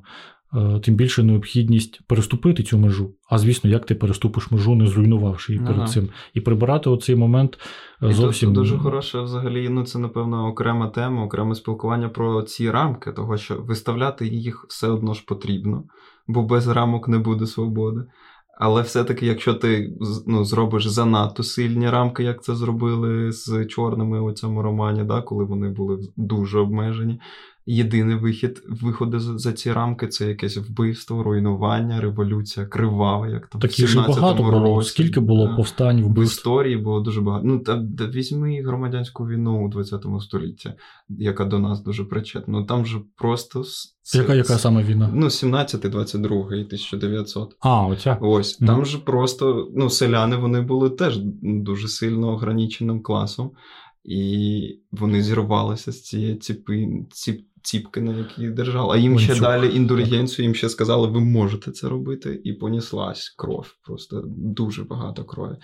тим більше необхідність переступити цю межу. А звісно, як ти переступиш межу, не зруйнувавши її перед цим. І прибирати оцей момент е, І зовсім тут дуже хороше взагалі. Ну це напевно окрема тема, окреме спілкування про ці рамки, того що виставляти їх все одно ж потрібно, бо без рамок не буде свободи. Але все-таки, якщо ти ну, зробиш занадто сильні рамки, як це зробили з чорними у цьому романі, да, коли вони були дуже обмежені. Єдиний вихід виходу за, ці рамки це якесь вбивство, руйнування, революція, кривава, як там Такі ж 17-му багато було. Скільки було Да. повстань, В історії було дуже багато. Ну, та, та візьми громадянську війну у 20 столітті, яка до нас дуже причетна. Ну там же просто. це- Яка, яка саме війна? Ну, 17, 22, 1900. А, оця. Ось, Мгм. там же просто ну, селяни вони були теж дуже сильно ограниченим класом, і вони зірвалися з цієї ціпи, ціп, ціпки, на якій їх держали. А їм ще далі індульгенцію, їм ще сказали, ви можете це робити, і поніслась кров. Просто дуже багато крові.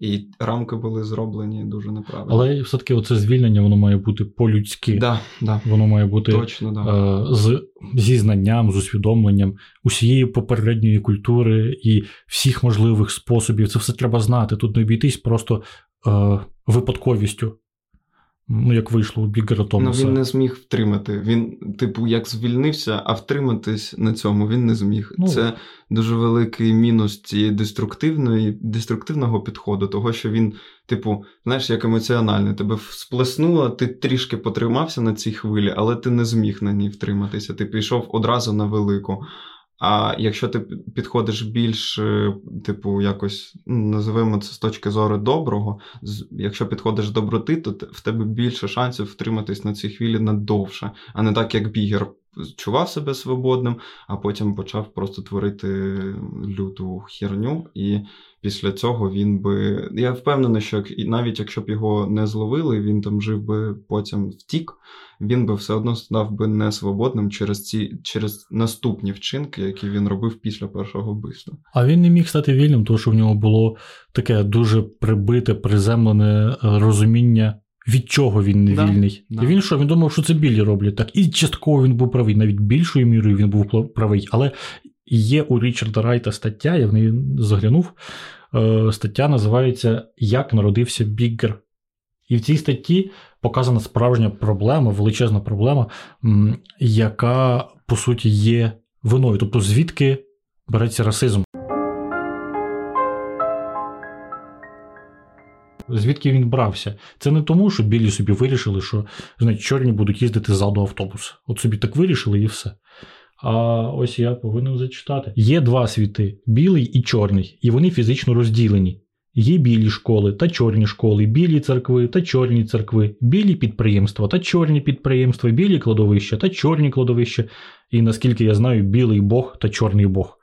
І рамки були зроблені дуже неправильно. Але все-таки оце звільнення воно має бути по-людськи. Да, да, Воно має бути точно, да. е, з, зі знанням, з усвідомленням усієї попередньої культури і всіх можливих способів. Це все треба знати. Тут не обійтись просто е, випадковістю. Ну, як вийшло у Бігера Ну, він не зміг втримати. Він, типу, як звільнився, а втриматись на цьому він не зміг. Ну. Це дуже великий мінус цієї деструктивної, деструктивного підходу, того, що він, типу, знаєш, як емоціональний, тебе сплеснуло, ти трішки потримався на цій хвилі, але ти не зміг на ній втриматися. Ти пішов одразу на велику. А якщо ти підходиш більш, е, типу, якось ну, називаємо це з точки зору доброго, якщо підходиш до доброти, то в тебе більше шансів втриматись на цій хвилі надовше, а не так, як бігер чував себе свободним, а потім почав просто творити люту херню. І після цього він би. Я впевнений, що навіть якщо б його не зловили, він там жив би потім втік, він би все одно став би несвободним через ці через наступні вчинки, які він робив після першого вбивства. А він не міг стати вільним, тому що в нього було таке дуже прибите, приземлене е, розуміння, від чого він не вільний. да. І він що? Він думав, що це білі роблять так. І частково він був правий, навіть більшою мірою він був правий. Але є у Річарда Райта стаття, я в неї заглянув. Е, Стаття називається Як народився Біггер. І в цій статті показана справжня проблема, величезна проблема, яка по суті є виною. Тобто, звідки береться расизм. Звідки він брався? Це не тому, що білі собі вирішили, що знаєте, чорні будуть їздити ззаду автобуса. От собі так вирішили і все. А ось я повинен зачитати. Є два світи: білий і чорний, і вони фізично розділені. Є білі школи та чорні школи, білі церкви та чорні церкви, білі підприємства та чорні підприємства, білі кладовища та чорні кладовища, і наскільки я знаю, білий Бог та чорний Бог.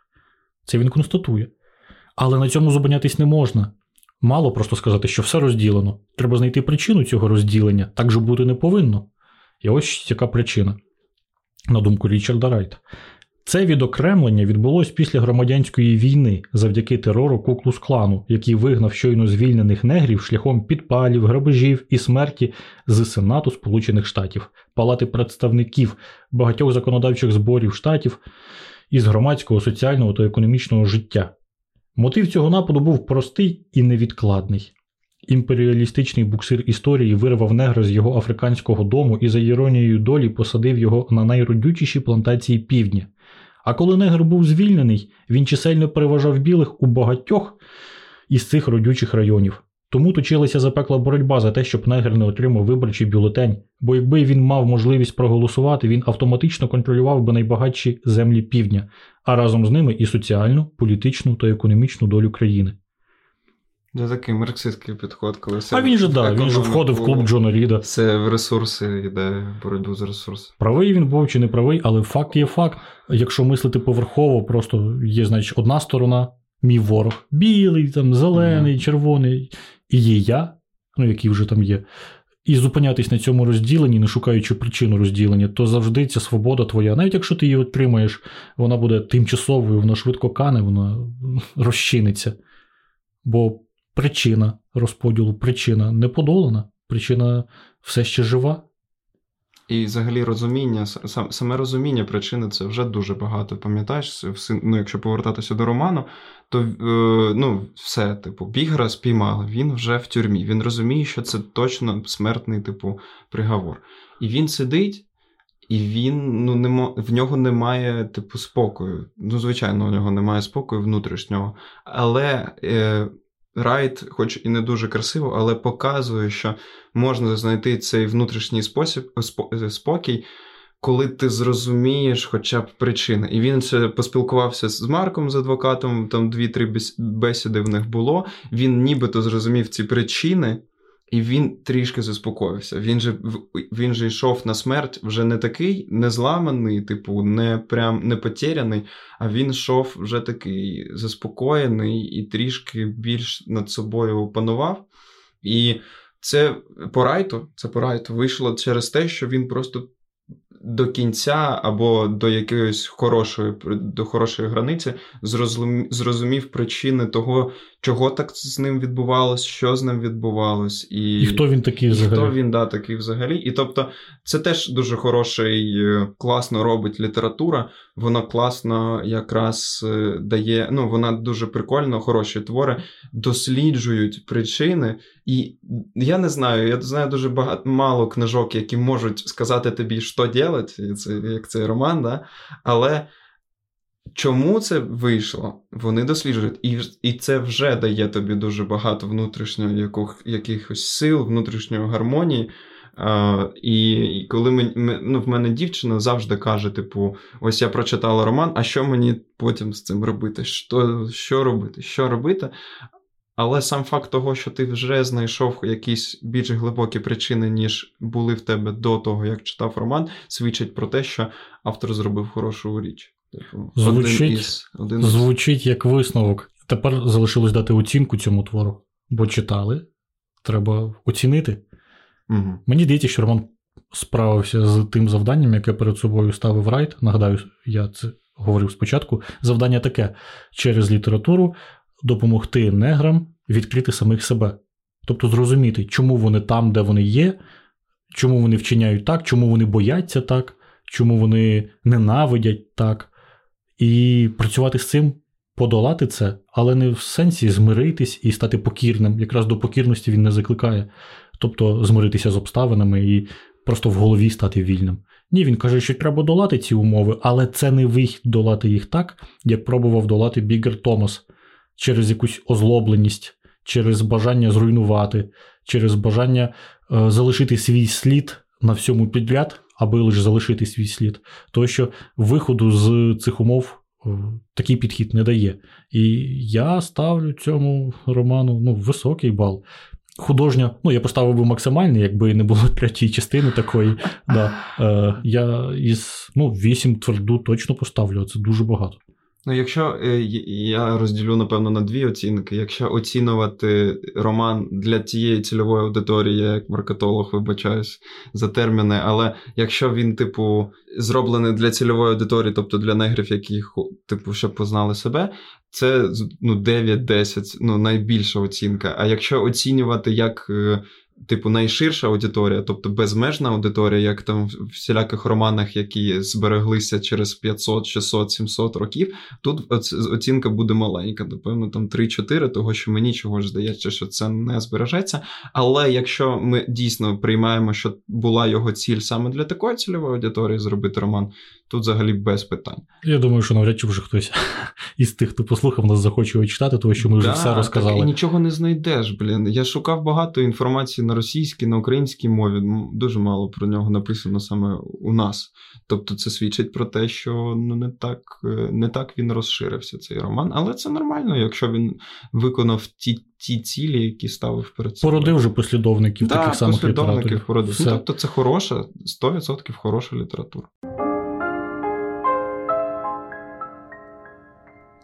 Це він констатує. Але на цьому зупинятись не можна. Мало просто сказати, що все розділено. Треба знайти причину цього розділення, так же бути не повинно. І ось яка причина, на думку Річарда Райта. Це відокремлення відбулось після громадянської війни завдяки терору Куклус клану, який вигнав щойно звільнених негрів шляхом підпалів, грабежів і смерті з Сенату Сполучених Штатів, палати представників багатьох законодавчих зборів штатів із громадського, соціального та економічного життя. Мотив цього нападу був простий і невідкладний. Імперіалістичний буксир історії вирвав негра з його африканського дому і за іронією долі посадив його на найродючіші плантації півдня. А коли негр був звільнений, він чисельно переважав білих у багатьох із цих родючих районів. Тому точилася запекла боротьба за те, щоб негр не отримав виборчий бюлетень, бо якби він мав можливість проголосувати, він автоматично контролював би найбагатші землі півдня, а разом з ними і соціальну, політичну та економічну долю країни. Це такий марксистський підход, коли все А він же да, він же входив в клуб Джона Ріда. Все в ресурси йде боротьбу за ресурси. Правий він був чи не правий, але факт є факт. Якщо мислити поверхово, просто є, значить, одна сторона, мій ворог, білий, там, зелений, червоний, і є я, ну який вже там є. І зупинятись на цьому розділенні, не шукаючи причину розділення, то завжди ця свобода твоя, навіть якщо ти її отримаєш, вона буде тимчасовою, вона швидко кане, вона розчиниться. Бо причина розподілу, причина не подолана, причина все ще жива. І взагалі розуміння, саме розуміння причини це вже дуже багато. Пам'ятаєш, ну, якщо повертатися до роману, то е, ну, все, типу, бігра спіймали, він вже в тюрмі. Він розуміє, що це точно смертний, типу, приговор. І він сидить. І він ну не мо- в нього немає типу спокою. Ну, звичайно, у нього немає спокою внутрішнього. Але е, Райт, хоч і не дуже красиво, але показує, що можна знайти цей внутрішній спосіб спо- спокій, коли ти зрозумієш хоча б причини. І він ще поспілкувався з Марком, з адвокатом, там дві-три бесіди в них було. Він нібито зрозумів ці причини. І він трішки заспокоївся. Він же він же йшов на смерть вже не такий не зламаний, типу, не прям не потеряний, а він йшов вже такий заспокоєний і трішки більш над собою опанував. І це по райту, це по райту вийшло через те, що він просто до кінця або до якоїсь хорошої до хорошої границі зрозумів, причини того, чого так з ним відбувалось, що з ним відбувалось, і, І хто він такий і взагалі? хто він да, такий взагалі. І тобто, це теж дуже хороший, е, класно робить література. Вона класно якраз е, дає. Ну, вона дуже прикольно, хороші твори досліджують причини. І я не знаю, я знаю дуже багато мало книжок, які можуть сказати тобі, що робити, це як цей роман, да? але. Чому це вийшло? Вони досліджують, і і це вже дає тобі дуже багато внутрішнього яких, якихось сил, внутрішньої гармонії. А, і, і коли ми, ну, в мене дівчина завжди каже: типу, ось я прочитала роман, а що мені потім з цим робити? Що, що робити? Що робити? Але сам факт того, що ти вже знайшов якісь більш глибокі причини, ніж були в тебе до того, як читав роман, свідчить про те, що автор зробив хорошу річ. Типу, Звучить, один із, один із... звучить як висновок. Тепер залишилось дати оцінку цьому твору, бо читали, треба оцінити. Угу. Мені здається, що роман справився з тим завданням, яке перед собою ставив Райт. Нагадаю, я це говорив спочатку. Завдання таке: через літературу допомогти неграм відкрити самих себе. Тобто зрозуміти, чому вони там, де вони є, чому вони вчиняють так, чому вони бояться так, чому вони ненавидять так. І працювати з цим, подолати це, але не в сенсі змиритись і стати покірним. Якраз до покірності він не закликає. Тобто змиритися з обставинами і просто в голові стати вільним. Ні, він каже, що треба долати ці умови, але це не вихід долати їх так, як пробував долати Бігер Томас через якусь озлобленість, через бажання зруйнувати, через бажання е, залишити свій слід на всьому підряд, аби лише залишити свій слід, то що виходу з цих умов е, такий підхід не дає. І я ставлю цьому роману ну, високий бал. Художня, ну я поставив би максимальний, якби не було третьої частини такої. Да. Е, я із ну, 8 тверду точно поставлю, це дуже багато. Ну, якщо е, я розділю, напевно, на дві оцінки. Якщо оцінювати роман для тієї цільової аудиторії, я як маркетолог вибачаюсь за терміни, але якщо він, типу, зроблений для цільової аудиторії, тобто для негрів, які типу, щоб познали себе, це ну, 9-10, ну, найбільша оцінка. А якщо оцінювати як. Типу, найширша аудиторія, тобто безмежна аудиторія, як там в всіляких романах, які збереглися через 500, 600, 700 років, тут оцінка буде маленька, напевно, там 3-4, того що мені чогось здається, що це не збережеться. Але якщо ми дійсно приймаємо, що була його ціль саме для такої цільової аудиторії зробити роман, тут взагалі без питань. Я думаю, що навряд чи вже хтось із тих, хто послухав, нас захоче його читати, тому що ми вже Да, все Так, і розказали. нічого не знайдеш, блін. Я шукав багато інформації на російській, на українській мові. Дуже мало про нього написано саме у нас. Тобто це свідчить про те, що ну не так, е, не так він розширився, цей роман. Але це нормально, якщо він виконав ті, ті цілі, які ставив перед собою. Породив вже послідовників Да, таких самих послідовників літераторів. породив. Все. Ну, тобто це хороша, 100% хороша література.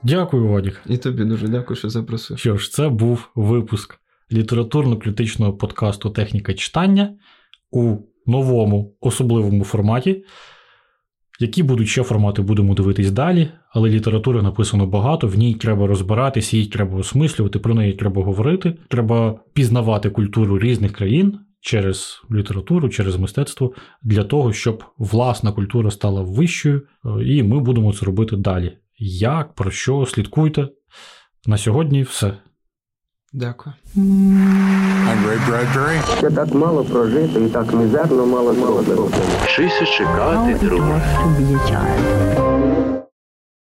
Дякую, Вадік. І тобі дуже дякую, що запросив. Що ж, це був випуск літературно-критичного подкасту Техніка читання у новому особливому форматі. Які будуть ще формати, будемо дивитись далі, але літератури написано багато, в ній треба розбиратись, її треба осмислювати, про неї треба говорити. Треба пізнавати культуру різних країн через літературу, через мистецтво, для того, щоб власна культура стала вищою, е, і ми будемо це робити далі. Як, про що, слідкуйте. На сьогодні все. Дякую. I'm Ray Bradbury. Ще так мало прожито і так мізерно мало зроблено. Щось чекати, was